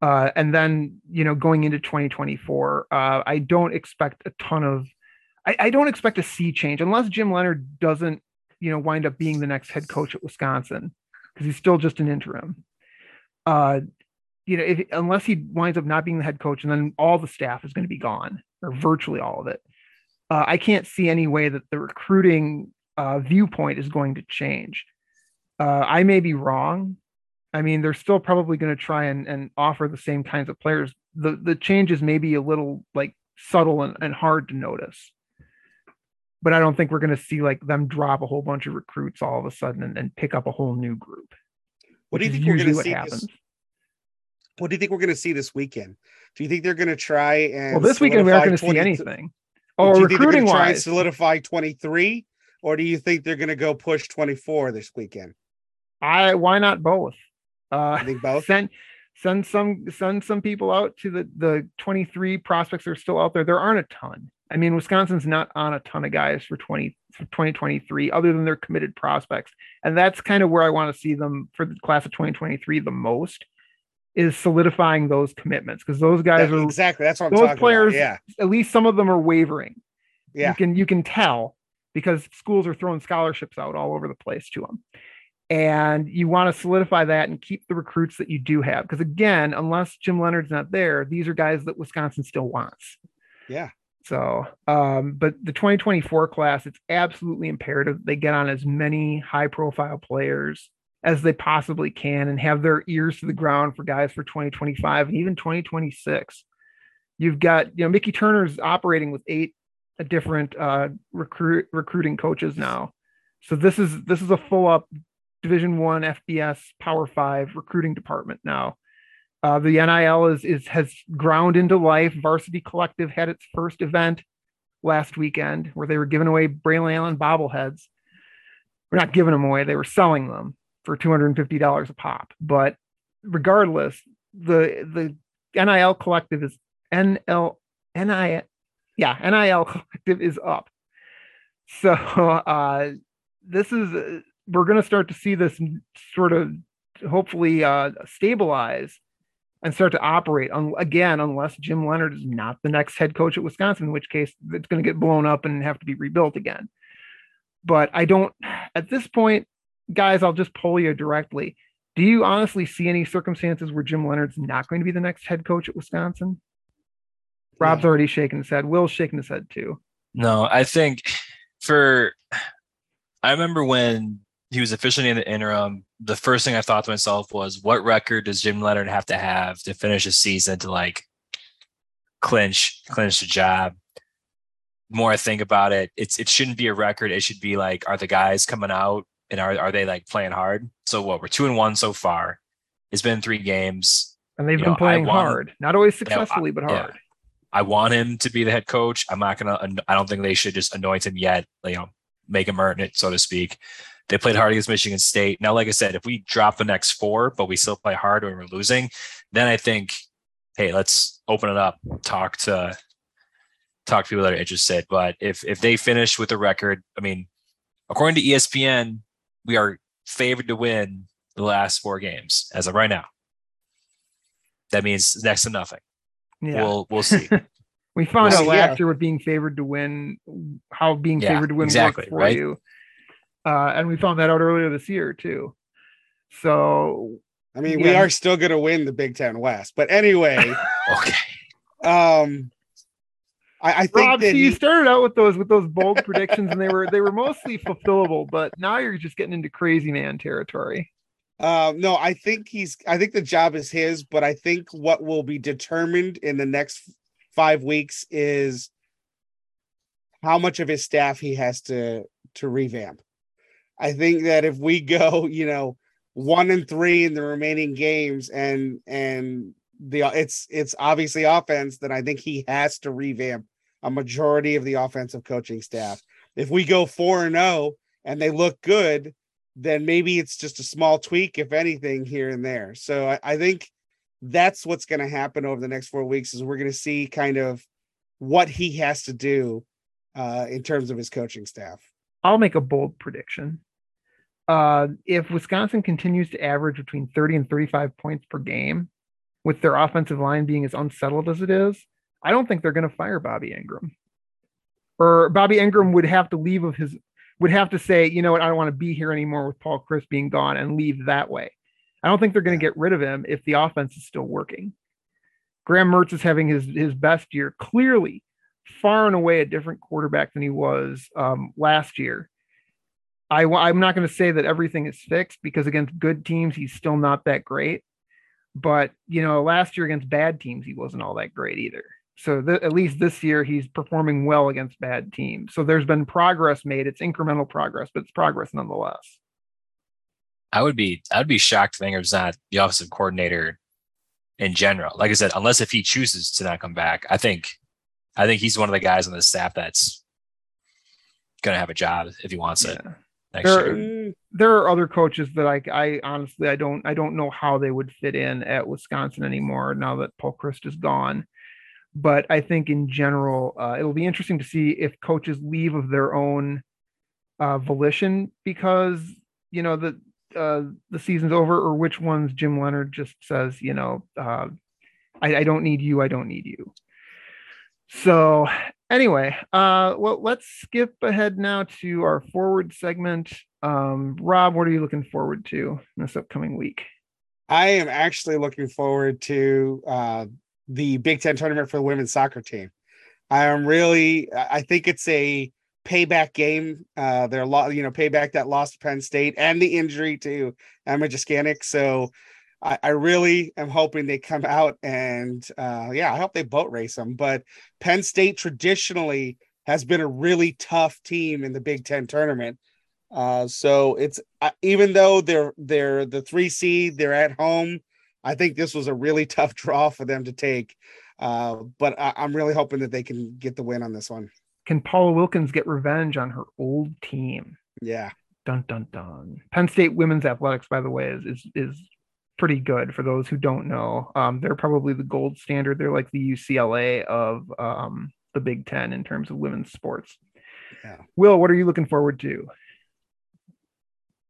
Uh, and then, you know, going into 2024, uh, I don't expect a ton of, I, I don't expect a sea change unless Jim Leonhard doesn't, you know, wind up being the next head coach at Wisconsin because he's still just an interim. Uh, you know, if unless he winds up not being the head coach, and then all the staff is going to be gone, or virtually all of it. Uh, I can't see any way that the recruiting uh, viewpoint is going to change. Uh, I may be wrong. I mean, they're still probably going to try and, and offer the same kinds of players. The the changes may be a little like subtle and, and hard to notice. But I don't think we're going to see like them drop a whole bunch of recruits all of a sudden and, and pick up a whole new group. What do you think we're going to what see this? What do you think we're going to see this weekend? Do you think they're going to try and Well, this weekend we aren't going to see 20 anything. do Oh, you think they're recruiting gonna try and wise, solidify 23 or do you think they're going to go push 24 this weekend? I why not both? Uh, I think both. send send some send some people out to the the 23 prospects that are still out there. There aren't a ton. I mean, Wisconsin's not on a ton of guys for 20 for 2023 other than their committed prospects. And that's kind of where I want to see them for the class of 2023 the most is solidifying those commitments because those guys That- are exactly. That's what I'm those talking players- about. Yeah. at least some of them are wavering. Yeah. You can you can tell because schools are throwing scholarships out all over the place to them. And you want to solidify that and keep the recruits that you do have. Because again, unless Jim Leonhard's not there, these are guys that Wisconsin still wants. Yeah. So, um, but the 2024 class, it's absolutely imperative they get on as many high profile players as they possibly can and have their ears to the ground for guys for 2025 and even 2026. You've got, you know, Mickey Turner's operating with eight different uh, recruit recruiting coaches now. So this is this is a full up Division One FBS Power Five recruiting department now. Uh, the NIL is is has ground into life. Varsity Collective had its first event last weekend where they were giving away Braylon Allen bobbleheads. We're not giving them away; they were selling them for two hundred and fifty dollars a pop. But regardless, the the NIL Collective is NL NIL yeah NIL Collective is up. So uh, this is we're going to start to see this sort of hopefully uh, stabilize and start to operate on, again, unless Jim Leonhard is not the next head coach at Wisconsin, in which case it's going to get blown up and have to be rebuilt again. But I don't, at this point, guys, I'll just poll you directly. Do you honestly see any circumstances where Jim Leonhard's not going to be the next head coach at Wisconsin? Rob's already shaking his head. Will's shaking his head too. No, I think for I remember when he was officially in the interim, the first thing I thought to myself was, what record does Jim Leonhard have to have to finish a season to like clinch clinch the job? The more I think about it, it's it shouldn't be a record. It should be like, are the guys coming out and are are they like playing hard? So what? We're two and one so far. It's been three games. And they've You been know, playing want- hard, not always Yeah, I- successfully, but yeah. hard. I want him to be the head coach. I'm not gonna. I don't think they should just anoint him yet. You know, make him earn it, so to speak. They played hard against Michigan State. Now, like I said, if we drop the next four, but we still play hard when we're losing, then I think, hey, let's open it up. Talk to talk to people that are interested. But if if they finish with a record, I mean, according to ESPN, we are favored to win the last four games as of right now. That means next to nothing. Yeah. We'll we'll see. We found Well, out yeah. last year with being favored to win, how being Yeah, favored to win exactly, works for right? you. Uh, and we found that out earlier this year too. So I mean, we are still going to win the Big Ten West. But anyway, okay. um, I, I think Rob, that see, you he- started out with those with those bold predictions, and they were they were mostly fulfillable, but now you're just getting into crazy man territory. Um, no, I think he's. I think the job is his, but I think what will be determined in the next five weeks is how much of his staff he has to to revamp. I think that if we go, you know, one and three in the remaining games, and and the it's it's obviously offense, then I think he has to revamp a majority of the offensive coaching staff. If we go four and zero and they look good, then maybe it's just a small tweak, if anything, here and there. So I, I think that's what's going to happen over the next four weeks is we're going to see kind of what he has to do uh, in terms of his coaching staff. I'll make a bold prediction. Uh, if Wisconsin continues to average between 30 and 35 points per game, with their offensive line being as unsettled as it is, I don't think they're going to fire Bobby Engram. Or Bobby Engram would have to leave of his would have to say, you know what, I don't want to be here anymore with Paul Chryst being gone and leave that way. I don't think they're going to get rid of him if the offense is still working. Graham Mertz is having his his best year, clearly far and away a different quarterback than he was um, last year. I, I'm not going to say that everything is fixed because against good teams, he's still not that great. But, you know, last year against bad teams, he wasn't all that great either. So th- at least this year, he's performing well against bad teams. So there's been progress made. It's incremental progress, but it's progress nonetheless. I would be I'd be shocked if Engram's not the offensive coordinator in general. Like I said, unless if he chooses to not come back, I think I think he's one of the guys on the staff that's gonna have a job if he wants yeah. it next there, year. Mm. There are other coaches that I, I honestly I don't I don't know how they would fit in at Wisconsin anymore now that Paul Chryst is gone. But I think in general, uh, it'll be interesting to see if coaches leave of their own uh, volition because you know the uh, the season's over, or which ones Jim Leonhard just says, you know, uh, I, I don't need you, I don't need you. So anyway, uh, well, let's skip ahead now to our forward segment. Um, Rob, what are you looking forward to this upcoming week? I am actually looking forward to uh, the Big Ten tournament for the women's soccer team. I am really, I think it's a payback game. Uh, they're lo- you know, payback that lost to Penn State and the injury to Emma Jaskaniec. So I, I really am hoping they come out and uh, yeah, I hope they boat race them. But Penn State traditionally has been a really tough team in the Big Ten tournament. Uh, so it's uh, even though they're they're the three seed, they're at home. I think this was a really tough draw for them to take. Uh, but I, I'm really hoping that they can get the win on this one. Can Paula Wilkins get revenge on her old team? Yeah. Dun dun dun. Penn State women's athletics, by the way, is is, is pretty good for those who don't know. Um, they're probably the gold standard. They're like the UCLA of um, the Big Ten in terms of women's sports. Yeah. Will, what are you looking forward to?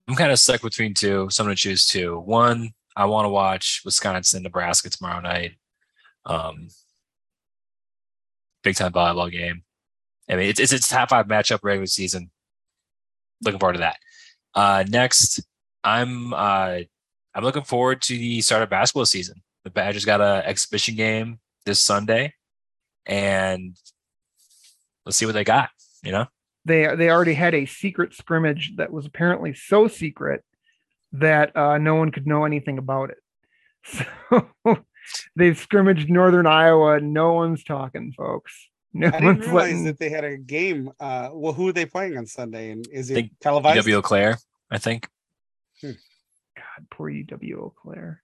I'm kind of stuck between two, so I'm going to choose two. One, I want to watch Wisconsin, Nebraska tomorrow night. Um, Big Ten volleyball game. I mean, it's it's, it's top five matchup regular season. Looking forward to that. Uh, next, I'm uh, I'm looking forward to the start of basketball season. The Badgers got an exhibition game this Sunday, and let's see what they got. You know, they they already had a secret scrimmage that was apparently so secret that uh, no one could know anything about it. So they've scrimmaged Northern Iowa. No one's talking, folks. No I didn't realize letting... that they had a game. Uh, well, who are they playing on Sunday? And is it televised? W. Eau Claire, I think. Hmm. God, poor UW Eau Claire.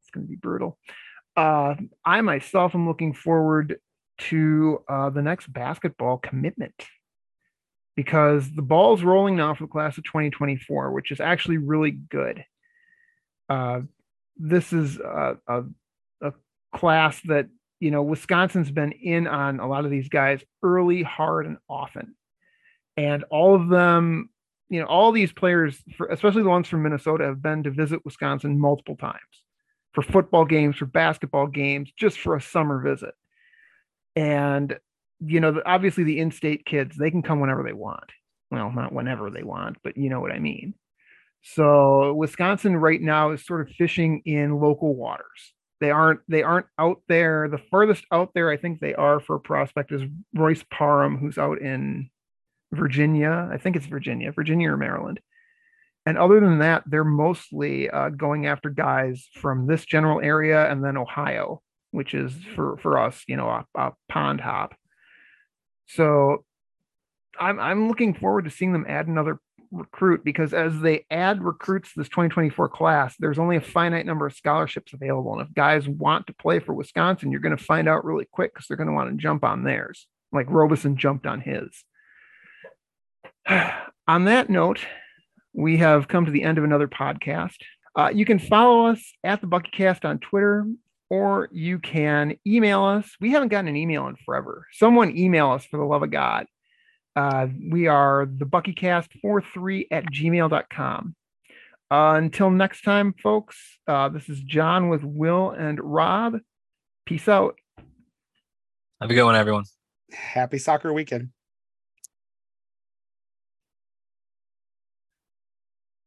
It's going to be brutal. Uh, I myself am looking forward to uh, the next basketball commitment because the ball's rolling now for the class of 2024, which is actually really good. Uh, this is a, a, a class that you know, Wisconsin's been in on a lot of these guys early, hard, and often. And all of them, you know, all these players, for, especially the ones from Minnesota, have been to visit Wisconsin multiple times for football games, for basketball games, just for a summer visit. And, you know, obviously the in state kids, they can come whenever they want. Well, not whenever they want, but you know what I mean. So Wisconsin right now is sort of fishing in local waters they aren't they aren't out there. The furthest out there I think they are for a prospect is Royce Parham, who's out in Virginia. I think it's Virginia, Virginia or Maryland. And other than that, they're mostly uh, going after guys from this general area and then Ohio, which is for for us, you know, a, a pond hop. So I'm I'm looking forward to seeing them add another recruit because as they add recruits this 2024 class, there's only a finite number of scholarships available. And if guys want to play for Wisconsin, you're going to find out really quick because they're going to want to jump on theirs, like Robison jumped on his. on that note, we have come to the end of another podcast. Uh, you can follow us at the BuckyCast on Twitter, or you can email us. We haven't gotten an email in forever. Someone email us for the love of God uh, we are the buckycast43 at gmail.com. Uh, until next time, folks, uh, this is John with Will and Rob. Peace out. Have a good one, everyone. Happy soccer weekend.